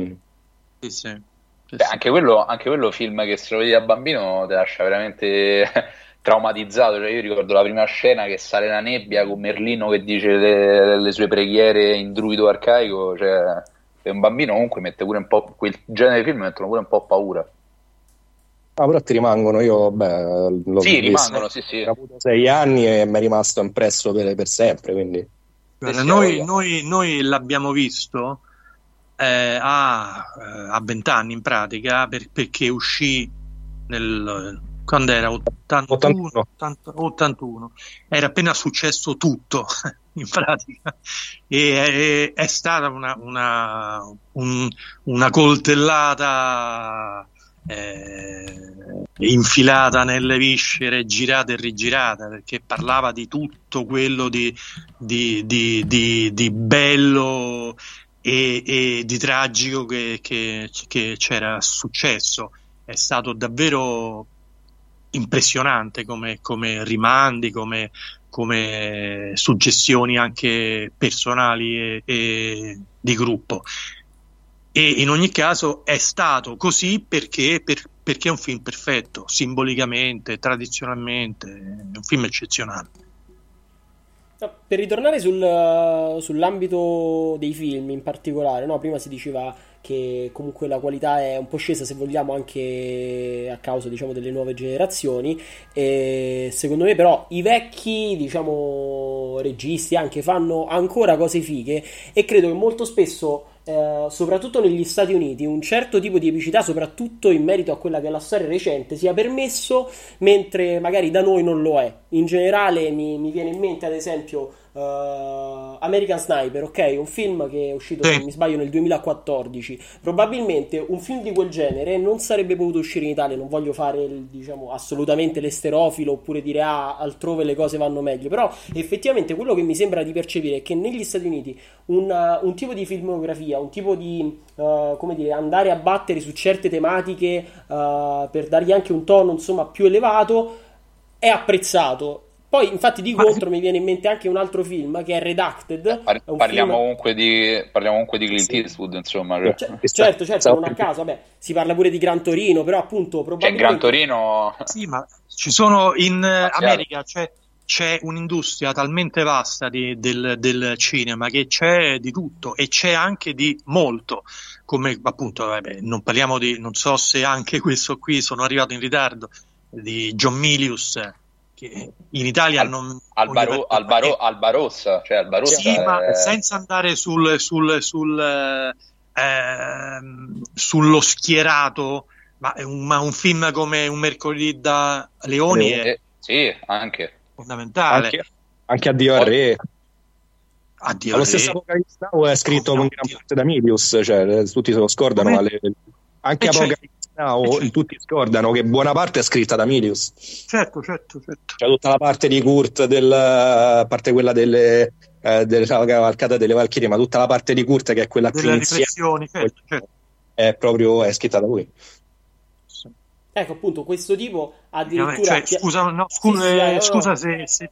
Sì, sì. Sì, Beh, anche, quello, anche quello film che se lo vedi da bambino ti lascia veramente traumatizzato. Cioè, io ricordo la prima scena che sale la nebbia con Merlino che dice le, le sue preghiere in druido arcaico. Cioè, per un bambino comunque mette pure un po'. Quel genere di film mettono pure un po' paura. Ah, però ti rimangono, io beh, l'ho Sì, visto. rimangono, sì, sì. Ho avuto sei anni e mi è rimasto impresso per, per sempre. Quindi Guarda, noi, noi- noi l'abbiamo visto eh, a, eh, a 20 anni in pratica per- perché uscì nel quando era 81, 81. 80 81. era appena successo tutto [laughs] in pratica e è, è stata una, una, un- una coltellata eh, infilata nelle viscere, girata e rigirata, perché parlava di tutto quello di, di, di, di, bello e, e di tragico che, che, che c'era successo. È stato davvero impressionante come, come rimandi, come, come suggestioni anche personali e, e di gruppo. E in ogni caso è stato così perché, per- perché è un film perfetto, simbolicamente, tradizionalmente, è un film eccezionale. Per ritornare sul- sull'ambito dei film in particolare, no? Prima si diceva che comunque la qualità è un po' scesa, se vogliamo, anche a causa, diciamo, delle nuove generazioni. E secondo me, però, i vecchi, diciamo, registi anche fanno ancora cose fighe e credo che molto spesso. eh, soprattutto negli Stati Uniti, un certo tipo di epicità, soprattutto in merito a quella che è la storia recente, sia permesso, mentre magari da noi non lo è. In generale mi, mi viene in mente, ad esempio, uh, American Sniper, ok? Un film che è uscito, se non mi sbaglio, nel 2014. Probabilmente un film di quel genere non sarebbe potuto uscire in Italia. Non voglio fare, diciamo, assolutamente l'esterofilo oppure dire ah, altrove le cose vanno meglio. Però effettivamente quello che mi sembra di percepire è che negli Stati Uniti una, un tipo di filmografia, un tipo di, uh, come dire, andare a battere su certe tematiche uh, per dargli anche un tono, insomma, più elevato è apprezzato poi, infatti, di contro mi viene in mente anche un altro film che è Redacted. Par- è parliamo, film... comunque di, parliamo comunque di Clint sì. Eastwood, insomma. Cioè, C- certo, certo, non a caso. Vabbè, si parla pure di Gran Torino, però appunto probabilmente... Cioè, Gran Torino... Sì, ma ci sono in uh, America, cioè, c'è un'industria talmente vasta di, del, del, cinema che c'è di tutto e c'è anche di molto. Come appunto, vabbè, non parliamo di... non so se anche questo qui sono arrivato in ritardo, di John Milius che in Italia Al, non... Albaro, Albaro, Albarossa, cioè Albarossa sì, è... ma senza andare sul, sul, sul, eh, sullo schierato, ma un, ma un, film come Un mercoledì da Leoni è eh, sì, anche. fondamentale. Anche, anche Addio al Re. Addio Lo stesso Apocalypse Now è scritto con gran parte da Milius, cioè tutti se lo scordano. Le, anche Now certo. tutti scordano che buona parte è scritta da Milius. Certo, certo, certo. C'è tutta la parte di Kurt, del, a parte quella delle, eh, della cavalcata delle Valchirie, ma tutta la parte di Kurt che è quella delle più riflessioni, certo, certo. è proprio è scritta da lui. Ecco appunto questo tipo addirittura... Cioè, scusa, no, scusa, sì, sì, scusa se, se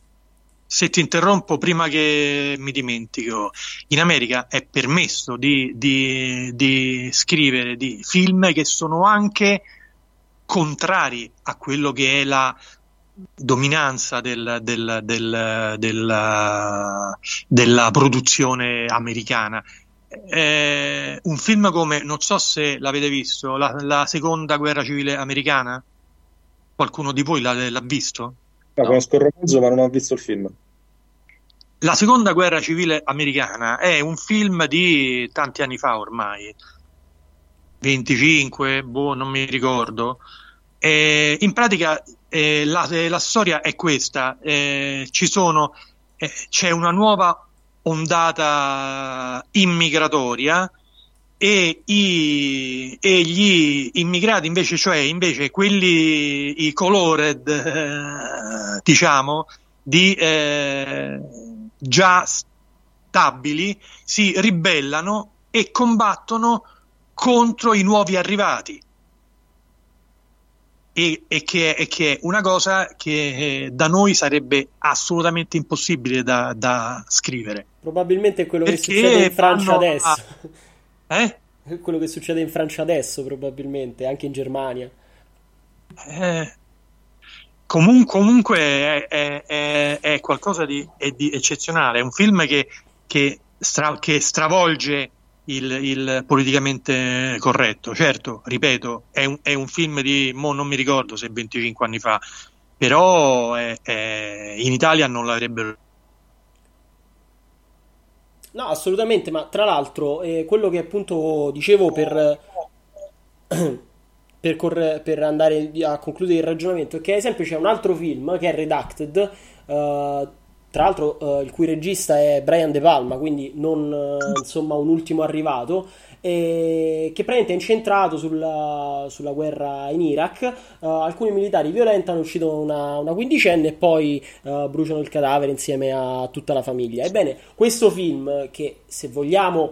se ti interrompo prima che mi dimentico, in America è permesso di, di, di scrivere di film che sono anche contrari a quello che è la dominanza del, del, del, della, della produzione americana. Eh, un film come, non so se l'avete visto, la, la, seconda guerra civile americana? Qualcuno di voi l'ha, l'ha visto? No, no. conosco il romanzo ma non ho visto il film. La seconda guerra civile americana è un film di tanti anni fa ormai, 25, boh, non mi ricordo. E in pratica eh, la, la, storia è questa: eh, sono, eh, c'è una nuova ondata immigratoria e, i, e, gli immigrati invece, cioè invece quelli i colored, eh, [laughs] diciamo, di eh, già stabili si ribellano e combattono contro i nuovi arrivati. E, e, che, e che, è una cosa che eh, da noi sarebbe assolutamente impossibile da, da scrivere. Probabilmente è quello Perché che succede in Francia adesso. A... Eh? [laughs] Quello che succede in Francia adesso, probabilmente, anche in Germania. Eh, comun- comunque è, è, è, è qualcosa di, di, eccezionale. È un film che, che, stra- che stravolge il, il, politicamente corretto. Certo, ripeto, è un, un film di, mo non mi ricordo se 25 anni fa, però in Italia non l'avrebbero No, assolutamente, ma tra l'altro eh, quello che appunto dicevo per, per, corre- per, andare a concludere il ragionamento che ad esempio c'è un altro film che è Redacted, uh, tra l'altro uh, il cui regista è Brian De Palma, quindi non uh, insomma un ultimo arrivato, e che praticamente è incentrato sulla, sulla guerra in Iraq. Uh, alcuni militari violentano, uccidono una, una quindicenne e poi bruciano il cadavere insieme a tutta la famiglia. Ebbene, questo film, che se vogliamo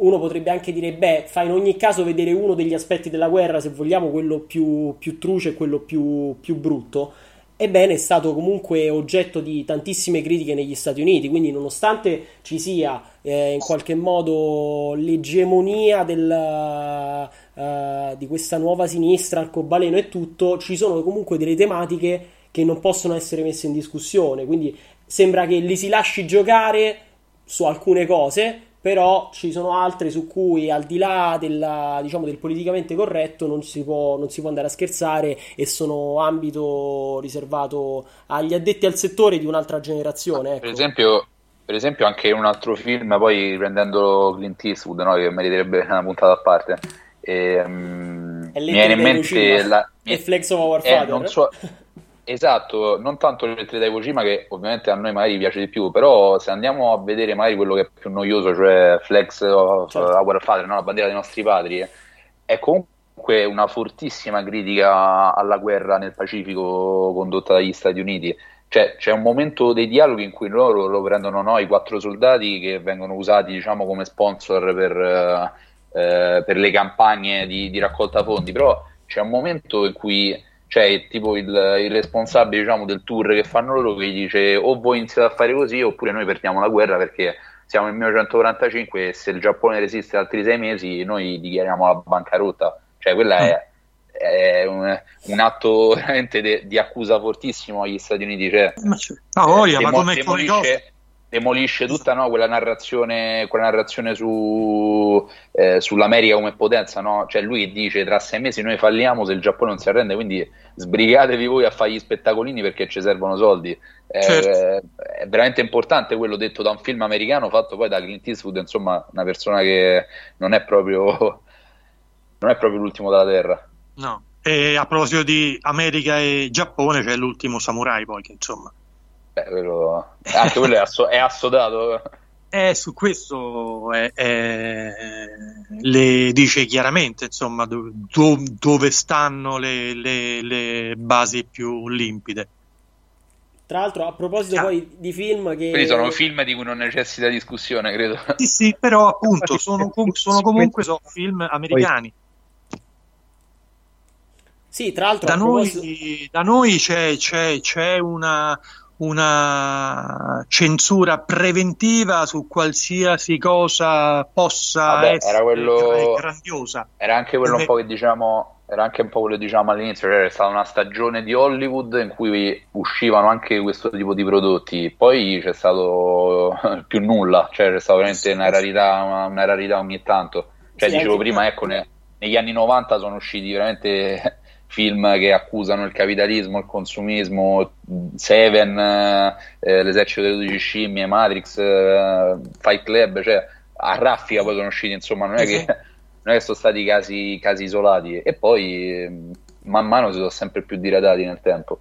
uno potrebbe anche dire, beh, fa in ogni caso vedere uno degli aspetti della guerra, se vogliamo quello più, più truce e quello più, più brutto. Ebbene, è stato comunque oggetto di tantissime critiche negli Stati Uniti, quindi nonostante ci sia eh, in qualche modo l'egemonia del, uh, di questa nuova sinistra, arcobaleno e tutto, ci sono comunque delle tematiche che non possono essere messe in discussione, quindi sembra che li si lasci giocare su alcune cose, però ci sono altre su cui al di là della, diciamo, del politicamente corretto non si, può, non si, può, andare a scherzare e sono ambito riservato agli addetti al settore di un'altra generazione. Ecco. Per, esempio, per esempio anche un altro film, poi riprendendo Clint Eastwood, no, che meriterebbe una puntata a parte, e, um, mi viene in mente la, e Flex of Our Father. Non so, Esatto, non tanto le lettere da Iwo Jima che ovviamente a noi magari piace di più, però se andiamo a vedere magari quello che è più noioso, cioè Flex of certo. Our Father, no? la bandiera dei nostri padri, è comunque una fortissima critica alla guerra nel Pacifico condotta dagli Stati Uniti. Cioè, c'è un momento dei dialoghi in cui loro lo prendono noi, quattro soldati che vengono usati diciamo, come sponsor per, eh, per le campagne di, di raccolta fondi, però c'è un momento in cui c'è tipo il, il responsabile diciamo, del tour che fanno loro che gli dice o voi iniziate a fare così oppure noi perdiamo la guerra perché siamo nel 1945 e se il Giappone resiste altri sei mesi noi dichiariamo la bancarotta. Cioè quella è, è un, un, atto veramente de, di accusa fortissimo agli Stati Uniti cioè, ma, ah, voglia, demo, ma come, demolisce, demolisce tutta no, quella narrazione, quella narrazione su, eh, sull'America come potenza. No? Cioè lui dice tra sei mesi noi falliamo se il Giappone non si arrende, quindi sbrigatevi voi a fare gli spettacolini perché ci servono soldi. Eh, certo. È veramente importante quello detto da un film americano fatto poi da Clint Eastwood, insomma una persona che non è proprio, non è proprio l'ultimo della Terra. No. E a proposito di America e Giappone c'è l'ultimo samurai poi che insomma Beh, quello... Anche quello è, asso- è assodato. Eh, su questo è, è, le dice chiaramente insomma, do, do, dove stanno le, le, le, basi più limpide. Tra l'altro, a proposito ah. poi di film che. Quindi sono film di cui non necessita discussione, credo. Sì, sì, però appunto [laughs] sono, sono comunque sono film americani. Sì, tra l'altro. Da, proposito... noi, da noi c'è, c'è, c'è una, una censura preventiva su qualsiasi cosa possa Vabbè, essere era quello, grandiosa. Era anche quello un po' che diciamo era anche un po' quello che diciamo all'inizio, cioè era stata una stagione di Hollywood in cui uscivano anche questo tipo di prodotti, poi c'è stato [laughs] più nulla, cioè c'è stata veramente una rarità, una, una rarità ogni tanto. Cioè sì, dicevo prima, ecco, ne, negli anni 90 sono usciti veramente film che accusano il capitalismo, il consumismo, Seven, eh, l'esercito delle 12 scimmie, Matrix, eh, Fight Club, cioè a raffica poi sono usciti, insomma, non è, che, [laughs] non è che sono stati casi, casi isolati e poi eh, man mano si sono sempre più diradati nel tempo.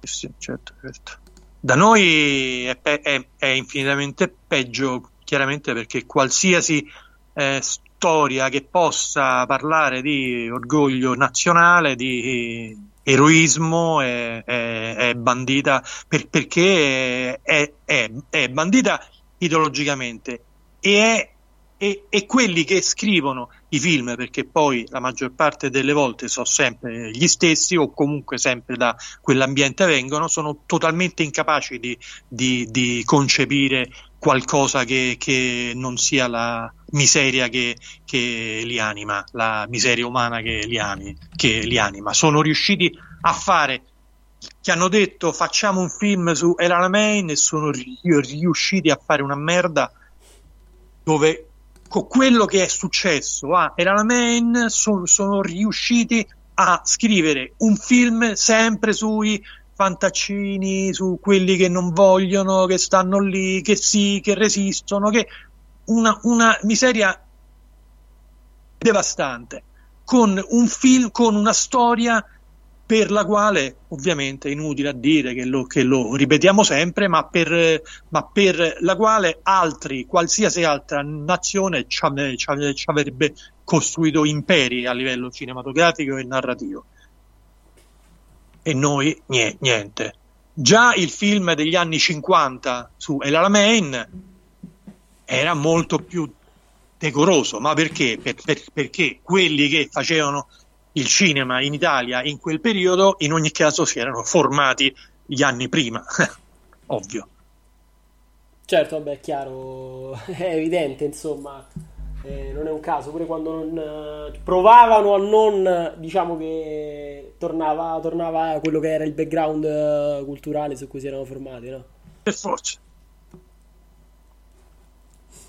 Sì, certo, certo. Da noi è, pe- è, è infinitamente peggio, chiaramente perché qualsiasi eh, storia che possa parlare di orgoglio nazionale, di eroismo è, è, è bandita per, perché è, è, bandita ideologicamente. E, e quelli che scrivono i film, perché poi la maggior parte delle volte sono sempre gli stessi o comunque sempre da quell'ambiente vengono, sono totalmente incapaci di, di, di concepire qualcosa che, che, non sia la miseria che, che, li anima, la miseria umana che li, anima, che li anima. Sono riusciti a fare, che hanno detto facciamo un film su El Alamein e sono riusciti a fare una merda dove con quello che è successo a El Alamein sono, sono riusciti a scrivere un film sempre sui fantaccini su quelli che non vogliono, che stanno lì, che sì, che resistono, che una, una miseria devastante, con un film, con una storia per la quale ovviamente è inutile a dire che lo, che lo ripetiamo sempre, ma per, ma per, la quale altri, qualsiasi altra nazione ci avrebbe costruito imperi a livello cinematografico e narrativo e noi niente. Già il film degli anni 50 su El Alamein era molto più decoroso, ma perché? Per, per, perché quelli che facevano il cinema in Italia in quel periodo in ogni caso si erano formati gli anni prima, [laughs] ovvio. Certo, vabbè, è chiaro, [laughs] è evidente, insomma eh, non è un caso, pure quando non, eh, provavano a non, diciamo che tornava, tornava quello che era il background eh, culturale su cui si erano formati, no? Per forza.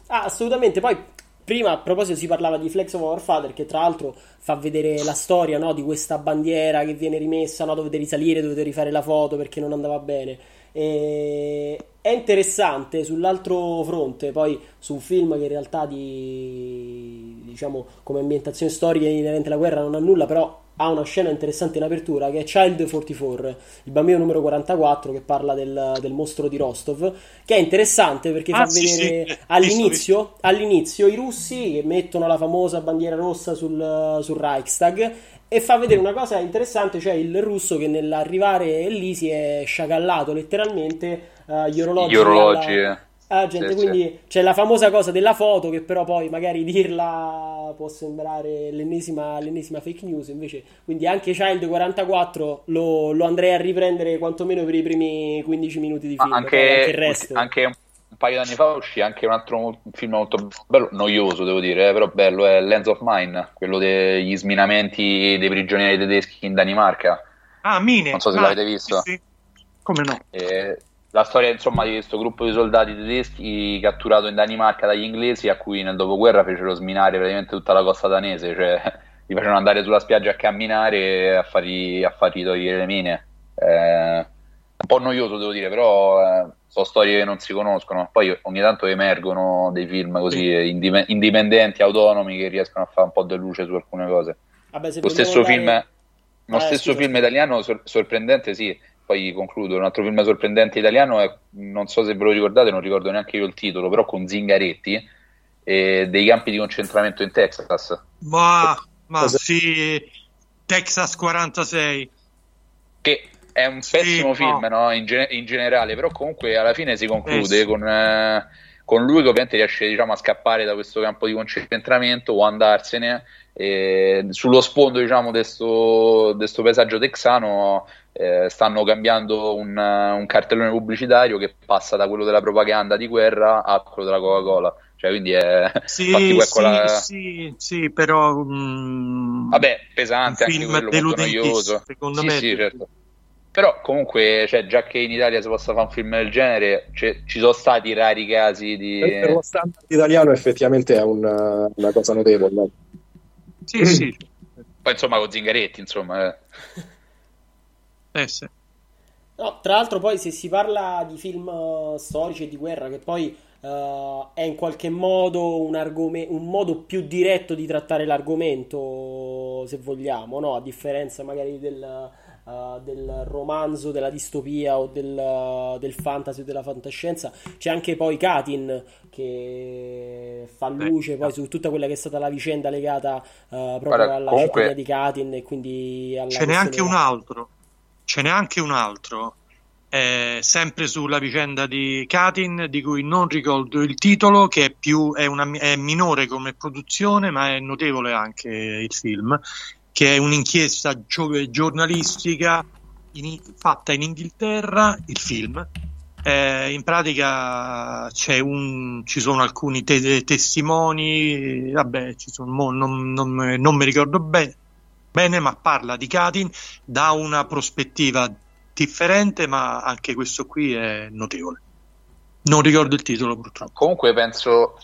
Ah, assolutamente, poi prima a proposito si parlava di Flex of Our Father che tra l'altro fa vedere la storia no, di questa bandiera che viene rimessa, no, dovete risalire, dovete rifare la foto perché non andava bene. E è interessante sull'altro fronte, poi su un film che in realtà di diciamo come ambientazione storica inerente alla guerra non ha nulla, però ha una scena interessante in apertura che è Child 44, il bambino numero 44 che parla del, del mostro di Rostov, che è interessante perché ah, fa sì, vedere [laughs] sì. All'inizio, all'inizio, i russi che mettono la famosa bandiera rossa sul, sul Reichstag e fa vedere una cosa interessante, cioè il russo che nell'arrivare lì si è sciagallato letteralmente uh, gli orologi. Gli orologi. Alla... Ah, gente, sì, quindi sì. c'è la famosa cosa della foto che però poi magari dirla può sembrare l'ennesima, l'ennesima fake news, invece quindi anche Child 44 lo, lo, andrei a riprendere quantomeno per i primi 15 minuti di film. Anche, anche, il resto. anche un paio di anni fa uscì anche un altro un film molto bello, noioso devo dire, eh, però bello, è Lands of Mine, quello degli sminamenti dei prigionieri tedeschi in Danimarca. Ah, Mine. Non so se ah, l'avete visto. Sì. Come no? Eh, la storia insomma di questo gruppo di soldati tedeschi catturato in Danimarca dagli inglesi a cui nel dopoguerra fecero sminare praticamente tutta la costa danese, cioè [laughs] li facevano andare sulla spiaggia a camminare a fargli, a fargli togliere le mine. Eh, po' noioso devo dire, però eh, sono storie che non si conoscono. Poi ogni tanto emergono dei film così indipendenti, autonomi che riescono a fare un po' di luce su alcune cose. Vabbè, lo stesso, film, dare... lo ah, stesso film italiano sor- sorprendente, sì, poi concludo, un altro film sorprendente italiano è, non so se ve lo ricordate, non ricordo neanche io il titolo, però con Zingaretti, eh, dei campi di concentramento in Texas. Ma, ma sì, Texas 46. Che è un pessimo sì, film no. In, ge- in, generale, però comunque alla fine si conclude eh, con, eh, con, lui che ovviamente riesce diciamo, a scappare da questo campo di concentramento o andarsene. E sullo sfondo diciamo, di questo paesaggio texano eh, stanno cambiando un, un, cartellone pubblicitario che passa da quello della propaganda di guerra a quello della Coca-Cola. Cioè, quindi è [laughs] sì, sì, la... sì, sì, però um, vabbè, pesante anche quello molto noioso. Secondo sì, me, sì, certo. Però comunque, cioè, già che in Italia si possa fare un film del genere, cioè, ci sono stati rari casi di... Per lo standard italiano effettivamente è una, una cosa notevole. No? Sì, sì. [clears throat] Poi insomma con Zingaretti, insomma... Eh. Eh sì. No, tra l'altro poi se si parla di film uh, storici e di guerra, che poi uh, è in qualche modo un, argome- un, modo più diretto di trattare l'argomento, se vogliamo, no? a differenza magari del, uh, del romanzo, della distopia o del, del, fantasy o della fantascienza, c'è anche poi Katin che fa luce Beh, poi no. su tutta quella che è stata la vicenda legata proprio Guarda, alla comunque... cittadina di Katin e quindi alla... Ce n'è anche un altro. Ce n'è anche un altro, eh, sempre sulla vicenda di Katin, di cui non ricordo il titolo, che è, più, è, una, è minore come produzione, ma è notevole anche il film, che è un'inchiesta giornalistica in, fatta in Inghilterra, il film. Eh, in pratica un, ci sono alcuni te- testimoni, vabbè, sono, non, non, non mi ricordo bene bene, ma parla di Katin da una prospettiva differente, ma anche questo qui è notevole. Non ricordo il titolo purtroppo. Comunque penso,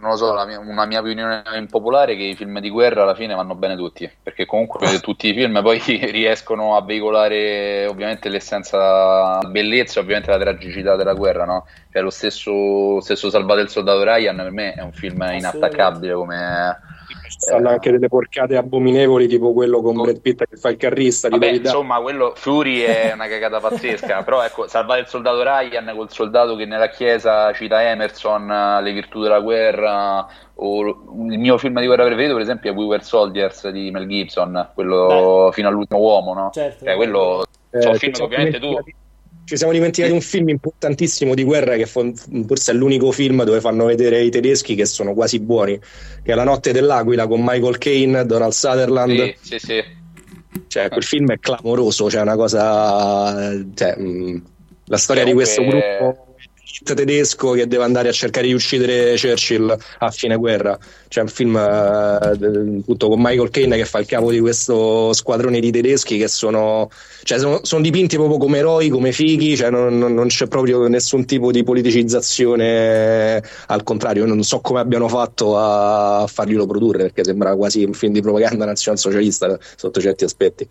non lo so, mia, una mia opinione impopolare è che i film di guerra alla fine vanno bene tutti, perché comunque oh. [laughs] tutti i film poi [laughs] riescono a veicolare ovviamente l'essenza, la bellezza, ovviamente la tragicità della guerra, no? Cioè lo stesso, stesso Salvate il soldato Ryan per me è un film inattaccabile come stanno anche delle porcate abominevoli tipo quello con Brad Pitt che fa il carrista Vabbè, insomma quello Fury è una cagata pazzesca [laughs] però ecco salvare il soldato Ryan col soldato che nella chiesa cita Emerson le virtù della guerra o il mio film di guerra preferito per esempio è We Were Soldiers di Mel Gibson quello Beh. fino all'ultimo uomo no? certo, cioè, quello eh, sono film che ovviamente tu ci siamo dimenticati un film importantissimo di guerra che forse è l'unico film dove fanno vedere i tedeschi che sono quasi buoni, che è La notte dell'aquila con Michael Caine, Donald Sutherland. Sì, sì, sì. Cioè, quel film è clamoroso, cioè una cosa... Cioè, mh, la storia di questo gruppo tedesco che deve andare a cercare di uccidere Churchill a fine guerra. C'è un film eh, appunto con Michael Caine che fa il capo di questo squadrone di tedeschi che sono, cioè, sono, sono dipinti proprio come eroi, come fighi, cioè non, non, c'è proprio nessun tipo di politicizzazione. Al contrario, io non so come abbiano fatto a farglielo produrre perché sembra quasi un film di propaganda nazionalsocialista sotto certi aspetti.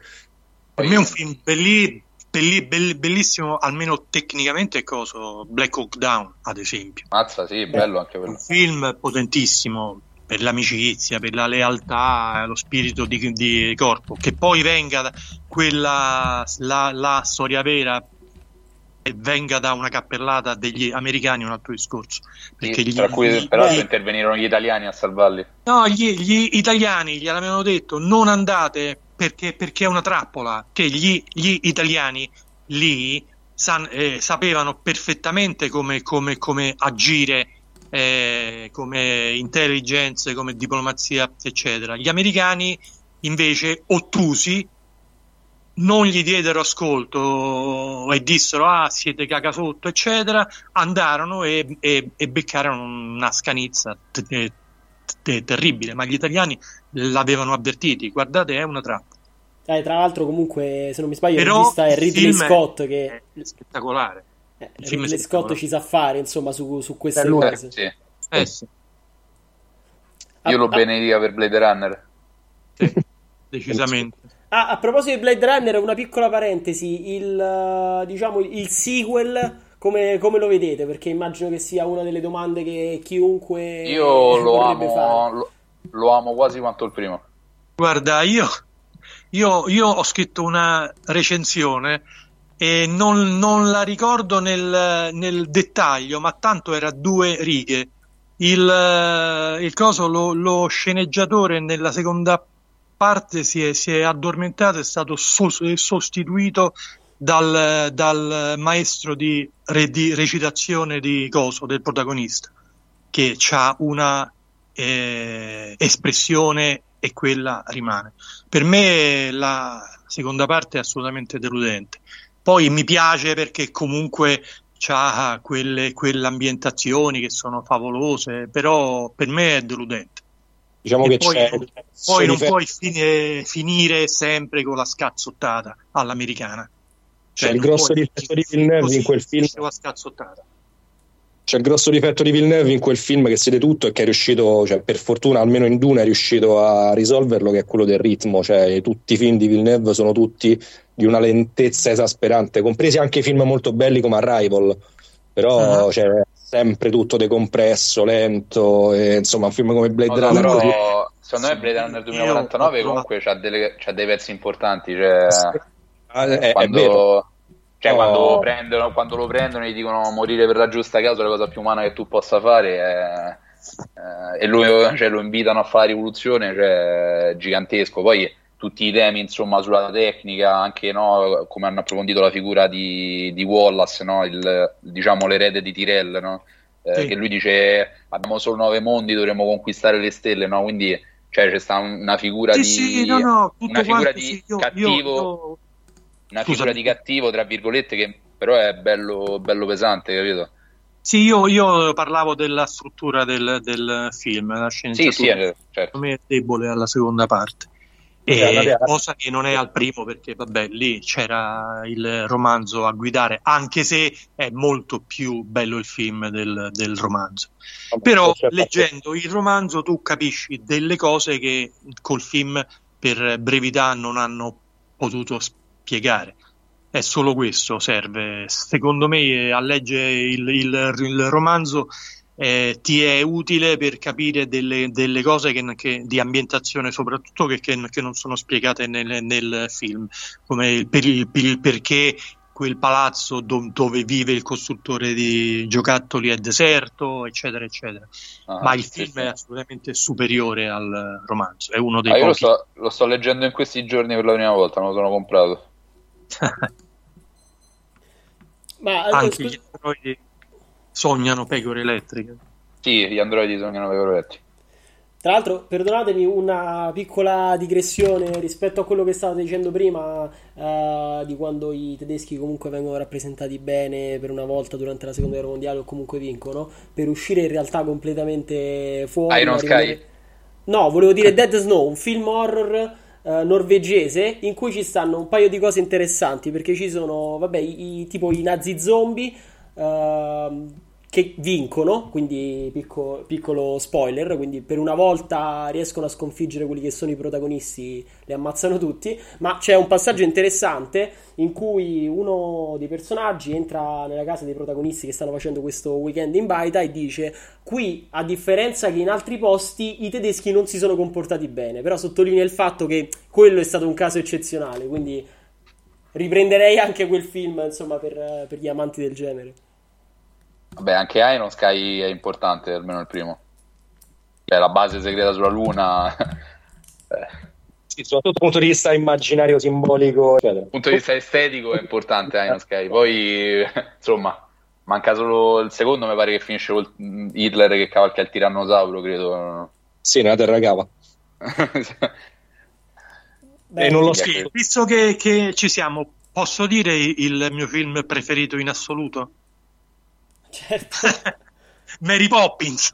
Per me è un film bellissimo belli, belli, bellissimo, almeno tecnicamente, coso, Black Hawk Down, ad esempio. Mazza, sì, bello anche quello. Un film potentissimo, per l'amicizia, per la lealtà, lo spirito di, di corpo, che poi venga quella, la, la storia vera e venga da una cappellata degli americani un altro discorso. Perché sì, gli, tra cui peraltro intervenirono gli italiani a salvarli. No, gli, gli italiani gliel'avevano detto non andate perché, perché è una trappola, che gli, gli italiani lì san, eh, sapevano perfettamente come, come, come agire eh, come intelligence, come diplomazia, eccetera. Gli americani invece ottusi non gli diedero ascolto e dissero ah siete caca sotto eccetera andarono e, e, e beccarono una scanizza t- t- terribile ma gli italiani l'avevano avvertiti guardate è una trappola eh, tra l'altro comunque se non mi sbaglio il regista è Ridley Scott che è spettacolare. Eh, Ridley Scott ci sa fare insomma su, su queste eh, cose. sì. Eh, sì. io lo benedica per Blade Runner. Sì, [laughs] decisamente. Ah, a proposito di Blade Runner, una piccola parentesi, il, uh, diciamo, il sequel come, come, lo vedete? Perché immagino che sia una delle domande che chiunque Io lo amo, lo, lo, amo quasi quanto il primo. Guarda, io, io, io ho scritto una recensione e non, non la ricordo nel, nel, dettaglio, ma tanto era due righe. Il, il coso, lo, lo sceneggiatore nella seconda parte si è, si è addormentato, è stato so- sostituito dal, dal maestro di, re, di, recitazione di Coso, del protagonista, che ha una eh, espressione e quella rimane. Per me la seconda parte è assolutamente deludente. Poi mi piace perché comunque ha quelle, quelle ambientazioni che sono favolose, però per me è deludente. Diciamo e che poi, c'è. Poi non puoi finire, finire, sempre con la scazzottata all'americana. Cioè, c'è il grosso difetto di Villeneuve in quel film. C'è il grosso difetto di Villeneuve in quel film che siede tutto e che è riuscito, cioè, per fortuna almeno in Duna è riuscito a risolverlo, che è quello del ritmo. Cioè, tutti i film di Villeneuve sono tutti di una lentezza esasperante, compresi anche film molto belli come Arrival. Però uh-huh. cioè, sempre tutto decompresso, lento, e, insomma un film come Blade no, Runner. Però, secondo me Blade Runner 2049 comunque c'ha, delle, c'ha, dei pezzi importanti, cioè, ah, è, quando, cioè, oh. quando, lo prendono, quando, lo prendono, e gli dicono morire per la giusta causa è la cosa più umana che tu possa fare è, eh, e lo, cioè, lo, invitano a fare rivoluzione, cioè, gigantesco. Poi tutti i temi insomma sulla tecnica, anche no, come hanno approfondito la figura di, di Wallace, no, il, diciamo l'erede di Tyrell, no? eh, sì. che lui dice abbiamo solo nove mondi, dovremmo conquistare le stelle, no? quindi cioè, c'è stata una figura sì, di, sì, una figura di io, cattivo, io, io... una figura di cattivo tra virgolette che però è bello, bello pesante, capito? Sì, io, io, parlavo della struttura del, del film, la sceneggiatura. Sì, sì, eh, certo. me è debole alla seconda parte. E cosa che non è al primo perché vabbè lì c'era il romanzo a guidare anche se è molto più bello il film del, del romanzo però leggendo il romanzo tu capisci delle cose che col film per brevità non hanno potuto spiegare è solo questo serve secondo me a leggere il, il, il romanzo eh, ti è utile per capire delle, delle cose che, che, di ambientazione soprattutto che, che, non sono spiegate nel, nel film, come il, per il, il, perché quel palazzo do, dove vive il costruttore di giocattoli è deserto, eccetera, eccetera. Ah, Ma il sì, film sì. è assolutamente superiore al romanzo, è uno dei ah, Io lo sto, lo sto leggendo in questi giorni per la prima volta, me lo sono comprato. [laughs] Ma anche gli androidi sognano pecore elettriche. Sì, gli androidi sognano pecore elettriche. Tra l'altro, perdonatemi una piccola digressione rispetto a quello che stavo dicendo prima, uh, di quando i tedeschi comunque vengono rappresentati bene per una volta durante la seconda guerra mondiale o comunque vincono, per uscire in realtà completamente fuori. Iron Sky. No, volevo dire Dead Snow, un film horror uh, norvegese in cui ci stanno un paio di cose interessanti perché ci sono, vabbè, i, tipo i nazi zombie. Uh, che vincono, quindi picco, piccolo spoiler, quindi per una volta riescono a sconfiggere quelli che sono i protagonisti, li ammazzano tutti, ma c'è un passaggio interessante in cui uno dei personaggi entra nella casa dei protagonisti che stanno facendo questo weekend in baita e dice qui a differenza che in altri posti i tedeschi non si sono comportati bene, però sottolinea il fatto che quello è stato un caso eccezionale, quindi riprenderei anche quel film insomma per, per gli amanti del genere. Vabbè, anche Iron Sky è importante, almeno il primo. Cioè, la base segreta sulla Luna. [laughs] eh. Sì, soprattutto dal punto di vista immaginario, simbolico, eccetera. Dal punto di vista estetico è importante Iron Sky. Poi, [laughs] insomma, manca solo il secondo, mi pare che finisce con Hitler che cavalca il tirannosauro, credo. Sì, nella terra cava. Beh, e non lo so. Visto che, che ci siamo, posso dire il mio film preferito in assoluto? Certo. [laughs] Mary Poppins.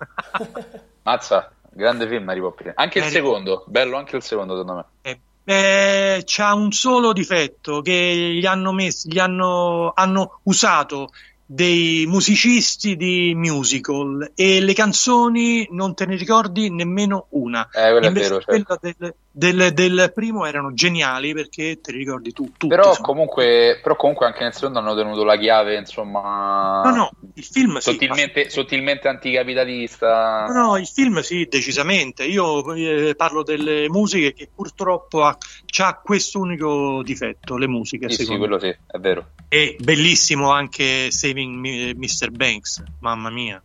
[laughs] Mazza, grande film Mary Poppins. Anche Mary... il secondo, bello anche il secondo secondo me. Eh, eh, c'ha un solo difetto che gli hanno, messo, gli hanno, hanno usato dei musicisti di musical e le canzoni non te ne ricordi nemmeno una. Eh, è vero, certo. del, del, del, primo erano geniali perché te li ricordi tu. Tutti, però, comunque, però, comunque, anche nel secondo hanno tenuto la chiave, insomma. No, no, il film sottilmente, sì, sottilmente anticapitalista. No, no, il film sì, decisamente. Io eh, parlo delle musiche che purtroppo ha, ha questo unico difetto, le musiche. Sì, sì, quello sì, è vero. E bellissimo anche Saving Mr. Banks, mamma mia.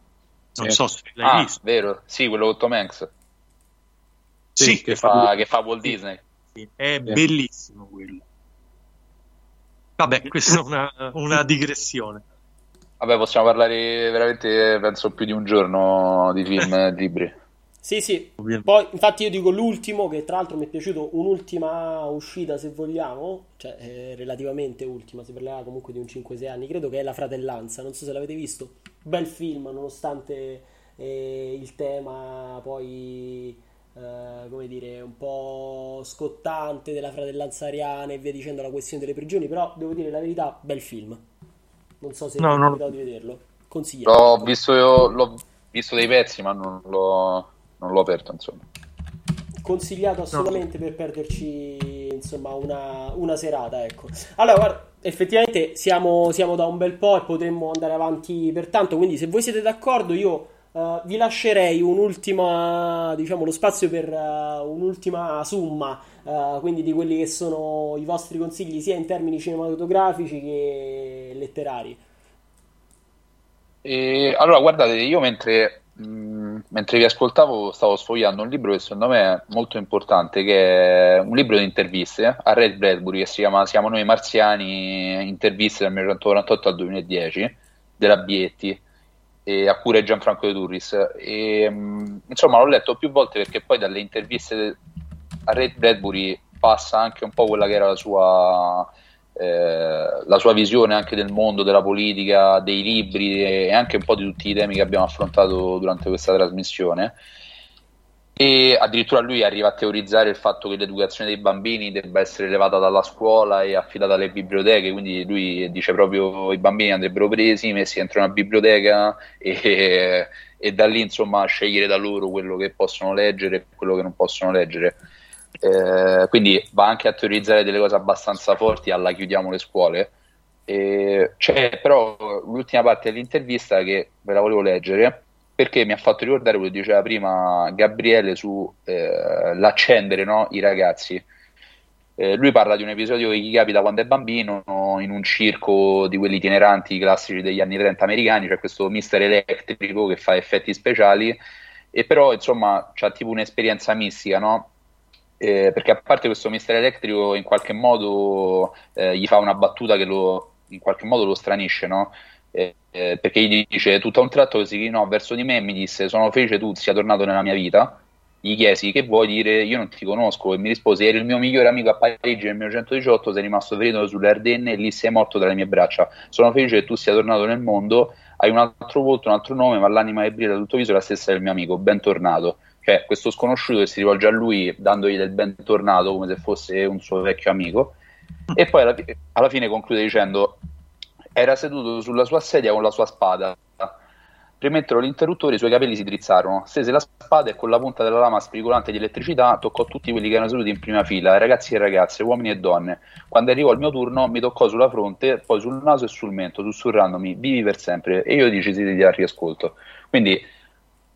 Non sì. so se l'hai ah, visto. vero, sì, quello con Tom Hanks. Sì, sì che, fa, che, fa, Walt Disney. Sì, è bellissimo quello. Vabbè, questa è una, una digressione. Vabbè, possiamo parlare veramente, penso, più di un giorno di film [laughs] e libri. Sì, sì. Poi, infatti, io dico l'ultimo, che tra l'altro mi è piaciuto, un'ultima uscita, se vogliamo, cioè eh, relativamente ultima, si parlava comunque di un 5-6 anni, credo che è La Fratellanza, non so se l'avete visto. Bel film, nonostante eh, il tema poi, eh, come dire, un po' scottante della fratellanza ariana e via dicendo la questione delle prigioni, però devo dire la verità, bel film. Non so se no, no. di vederlo. Consigliato. L'ho visto, io, l'ho visto dei pezzi, ma non l'ho non l'ho aperto, insomma. Consigliato assolutamente no. per perderci insomma una, una, serata, ecco. Allora, guarda, effettivamente siamo, siamo, da un bel po' e potremmo andare avanti pertanto, quindi se voi siete d'accordo io uh, vi lascerei un'ultima, diciamo, lo spazio per uh, un'ultima summa, uh, quindi di quelli che sono i vostri consigli sia in termini cinematografici che letterari. E, allora, guardate, io mentre Mm, mentre vi ascoltavo stavo sfogliando un libro che secondo me è molto importante, che è un libro di interviste a Red Bradbury che si chiama Siamo noi marziani, interviste dal 1948 al 2010 della Bietti a cura di Gianfranco De Turris. E, mm, insomma l'ho letto più volte perché poi dalle interviste a Red Bradbury passa anche un po' quella che era la sua eh, la sua visione anche del mondo, della politica, dei libri e anche un po' di tutti i temi che abbiamo affrontato durante questa trasmissione. E addirittura lui arriva a teorizzare il fatto che l'educazione dei bambini debba essere levata dalla scuola e affidata alle biblioteche, quindi lui dice proprio che i bambini andrebbero presi, messi dentro una biblioteca e, e da lì insomma scegliere da loro quello che possono leggere e quello che non possono leggere. Eh, quindi va anche a teorizzare delle cose abbastanza forti alla chiudiamo le scuole. Eh, c'è però l'ultima parte dell'intervista che ve la volevo leggere perché mi ha fatto ricordare quello che diceva prima Gabriele su eh, no, i ragazzi. Eh, lui parla di un episodio che gli capita quando è bambino in un circo di quelli itineranti classici degli anni 30 americani, c'è cioè questo mister elettrico che fa effetti speciali e però insomma c'ha tipo un'esperienza mistica, no? Eh, perché a parte questo mister elettrico in qualche modo eh, gli fa una battuta che lo, in qualche modo lo stranisce, no? Eh, eh perché gli dice tutto a un tratto così no, verso di me e mi disse sono felice tu sia tornato nella mia vita. Gli chiesi che vuoi dire? Io non ti conosco. E mi rispose eri il mio migliore amico a Parigi nel 1918 sei rimasto ferito sulle Ardenne e lì sei morto dalle mie braccia. Sono felice che tu sia tornato nel mondo hai un altro volto, un altro nome ma l'anima che brilla tutto viso è la stessa del mio amico. Bentornato cioè questo sconosciuto che si rivolge a lui dandogli del bentornato come se fosse un suo vecchio amico e poi alla, alla fine conclude dicendo era seduto sulla sua sedia con la sua spada premettero l'interruttore i suoi capelli si drizzarono, stese la spada e con la punta della lama spricolante di elettricità toccò tutti quelli che erano seduti in prima fila, ragazzi e ragazze, uomini e donne. Quando arrivò il mio turno mi toccò sulla fronte, poi sul naso e sul mento, sussurrandomi vivi per sempre e io decisi di dare riascolto. Quindi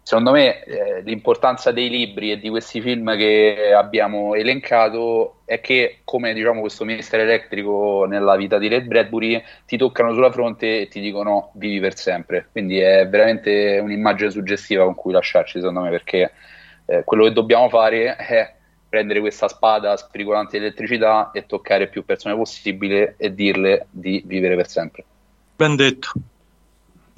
secondo me eh, l'importanza dei libri e di questi film che abbiamo elencato è che, come diciamo questo mister elettrico nella vita di Red Bradbury, ti toccano sulla fronte e ti dicono vivi per sempre. Quindi è veramente un'immagine suggestiva con cui lasciarci, secondo me, perché eh, quello che dobbiamo fare è prendere questa spada spricolante di elettricità e toccare più persone possibile e dirle di vivere per sempre. Ben detto.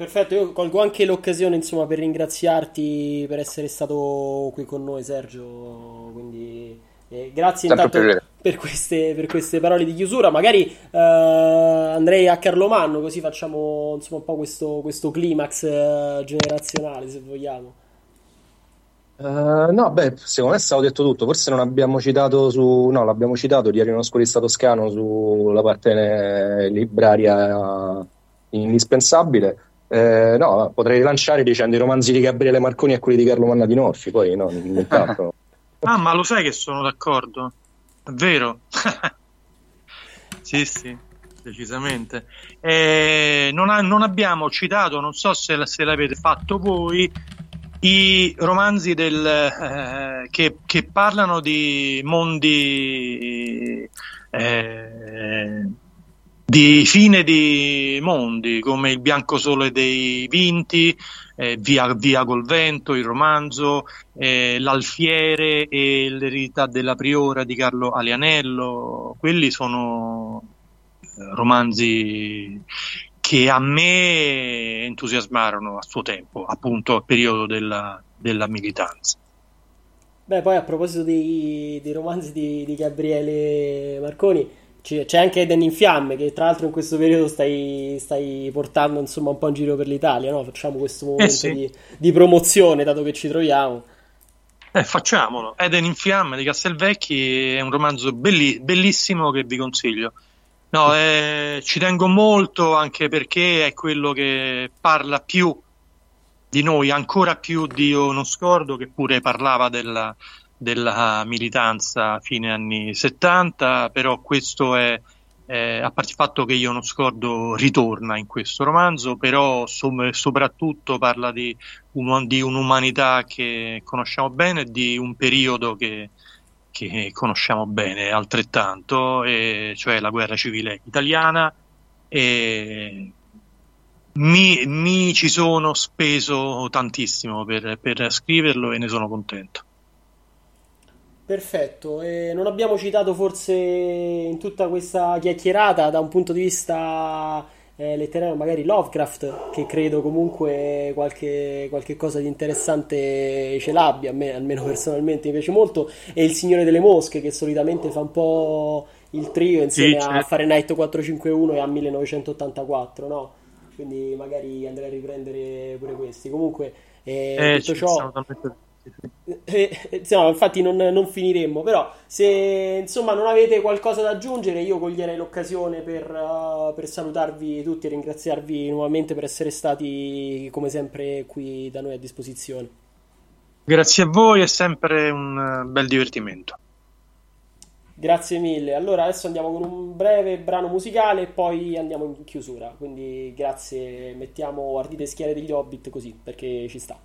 Perfetto, io colgo anche l'occasione insomma, per ringraziarti per essere stato qui con noi Sergio, quindi eh, grazie Sempre intanto per queste, per queste, parole di chiusura, magari eh, andrei a Carlo Manno così facciamo insomma, un po' questo, questo climax eh, generazionale se vogliamo. Uh, no, beh, secondo me stavo detto tutto. Forse non abbiamo citato su. No, l'abbiamo citato di Arino Scolista Toscano sulla parte libraria indispensabile. Eh, no, potrei lanciare dicendo i romanzi di Gabriele Marconi e quelli di Carlo Manna di Norfi, poi no, nient'altro. [laughs] ah, ma lo sai che sono d'accordo? È vero. [laughs] sì, sì, decisamente. Eh, non, ha, non, abbiamo citato, non so se, se, l'avete fatto voi, i romanzi del, eh, che, che, parlano di mondi eh, di fine di mondi come Il bianco sole dei vinti, eh, via, via, col vento, il romanzo, eh, L'alfiere e l'eredità della priora di Carlo Alianello, quelli sono eh, romanzi che a me entusiasmarono a suo tempo, appunto al periodo della, della militanza. Beh, poi a proposito dei, dei romanzi di, di Gabriele Marconi, c'è anche Eden in fiamme che tra l'altro in questo periodo stai, stai portando insomma un po' in giro per l'Italia, no? Facciamo questo momento eh sì. di, di, promozione dato che ci troviamo. Eh, facciamolo. Eden in fiamme di Castelvecchi è un romanzo belli, bellissimo che vi consiglio. No, eh, ci tengo molto anche perché è quello che parla più di noi, ancora più di Io non scordo, che pure parlava della, della militanza fine anni 70, però questo è, eh, a parte il fatto che io non scordo ritorna in questo romanzo, però so- soprattutto parla di, un, di, un'umanità che conosciamo bene, di un periodo che, che conosciamo bene altrettanto, e, cioè la guerra civile italiana. E mi, mi ci sono speso tantissimo per, per scriverlo e ne sono contento. Perfetto, e non abbiamo citato forse in tutta questa chiacchierata da un punto di vista eh, letterario magari Lovecraft, che credo comunque qualche, qualche, cosa di interessante ce l'abbia, a me almeno personalmente mi piace molto, e Il Signore delle Mosche, che solitamente fa un po' il trio insieme sì, a certo. Fahrenheit 451 e a 1984, no? Quindi magari andrei a riprendere pure questi. Comunque, eh, eh, detto ciò... Eh, eh, no, infatti non, non, finiremmo, però se insomma non avete qualcosa da aggiungere io coglierei l'occasione per, uh, per, salutarvi tutti e ringraziarvi nuovamente per essere stati come sempre qui da noi a disposizione. Grazie a voi, è sempre un bel divertimento. Grazie mille. Allora adesso andiamo con un breve brano musicale e poi andiamo in chiusura. Quindi grazie, mettiamo Ardite Schiere degli Hobbit così perché ci sta.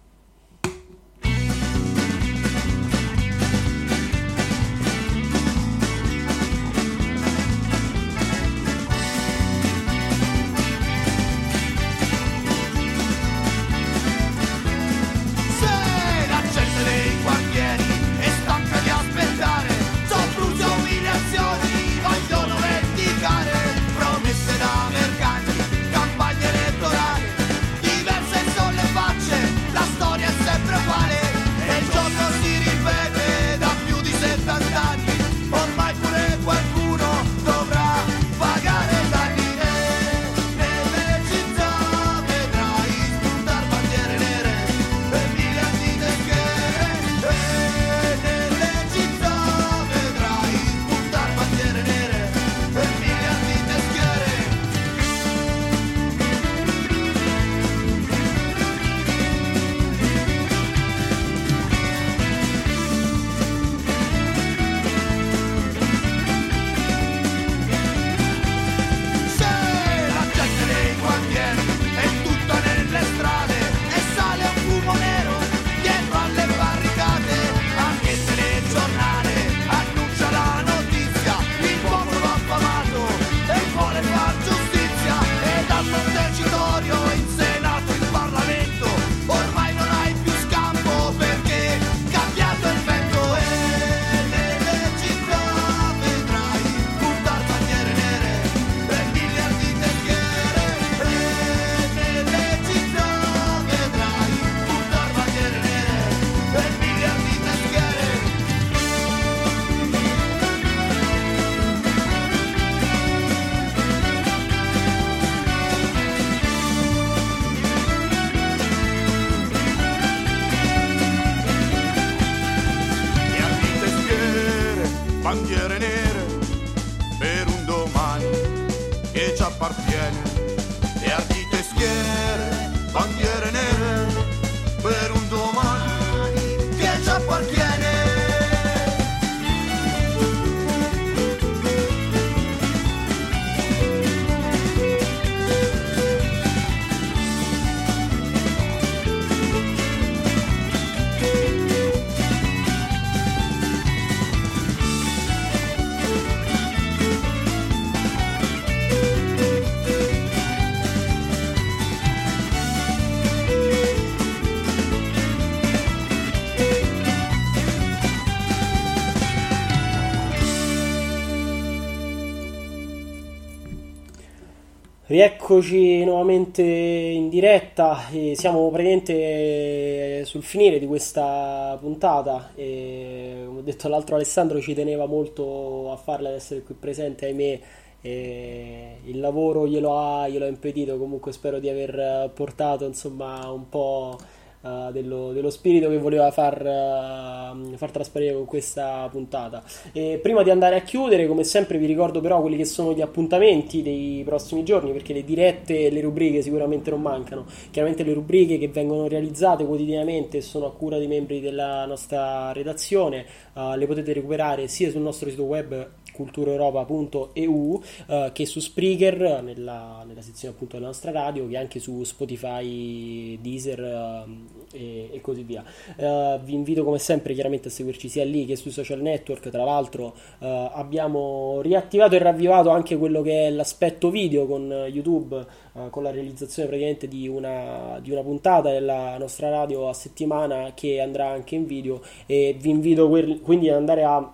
Rieccoci nuovamente in diretta, e siamo praticamente sul finire di questa puntata e come ho detto l'altro Alessandro ci teneva molto a farla ad essere qui presente, ahimè il lavoro glielo ha, glielo ha impedito, comunque spero di aver portato insomma un po' uh, dello, dello, spirito che voleva far, uh, far, trasparire con questa puntata. E prima di andare a chiudere, come sempre, vi ricordo però quelli che sono gli appuntamenti dei prossimi giorni, perché le dirette e le rubriche sicuramente non mancano. Chiaramente le rubriche che vengono realizzate quotidianamente sono a cura dei membri della nostra redazione, uh, le potete recuperare sia sul nostro sito web cultureuropa.eu eh, che su Spreaker nella, nella, sezione appunto della nostra radio che anche su Spotify, Deezer eh, e, e, così via. Eh, vi invito come sempre chiaramente a seguirci sia lì che sui social network. Tra l'altro eh, abbiamo riattivato e ravvivato anche quello che è l'aspetto video con YouTube eh, con la realizzazione praticamente di una, di una puntata della nostra radio a settimana che andrà anche in video. E vi invito quindi ad andare a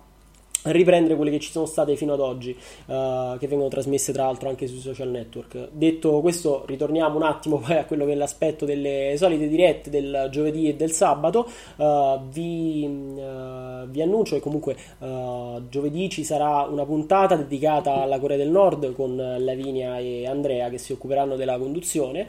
riprendere quelle che ci sono state fino ad oggi, uh, che vengono trasmesse tra l'altro anche sui social network. Detto questo, ritorniamo un attimo poi a quello che è l'aspetto delle solite dirette del giovedì e del sabato. Uh, vi, uh, vi, annuncio che comunque giovedì ci sarà una puntata dedicata alla Corea del Nord con Lavinia e Andrea che si occuperanno della conduzione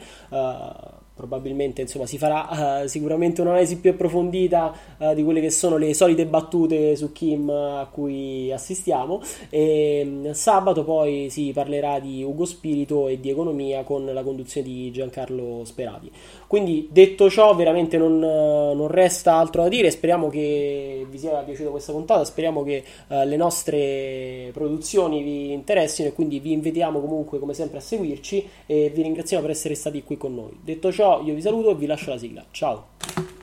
probabilmente insomma, si farà uh, sicuramente un'analisi più approfondita uh, di quelle che sono le solite battute su Kim uh, a cui assistiamo. E um, sabato poi si parlerà di Ugo Spirito e di economia con la conduzione di Giancarlo Sperati quindi detto ciò veramente non, non resta altro da dire speriamo che vi sia piaciuta questa puntata speriamo che le nostre produzioni vi interessino e quindi vi invitiamo comunque come sempre a seguirci e vi ringraziamo per essere stati qui con noi detto ciò io vi saluto e vi lascio la sigla. Ciao!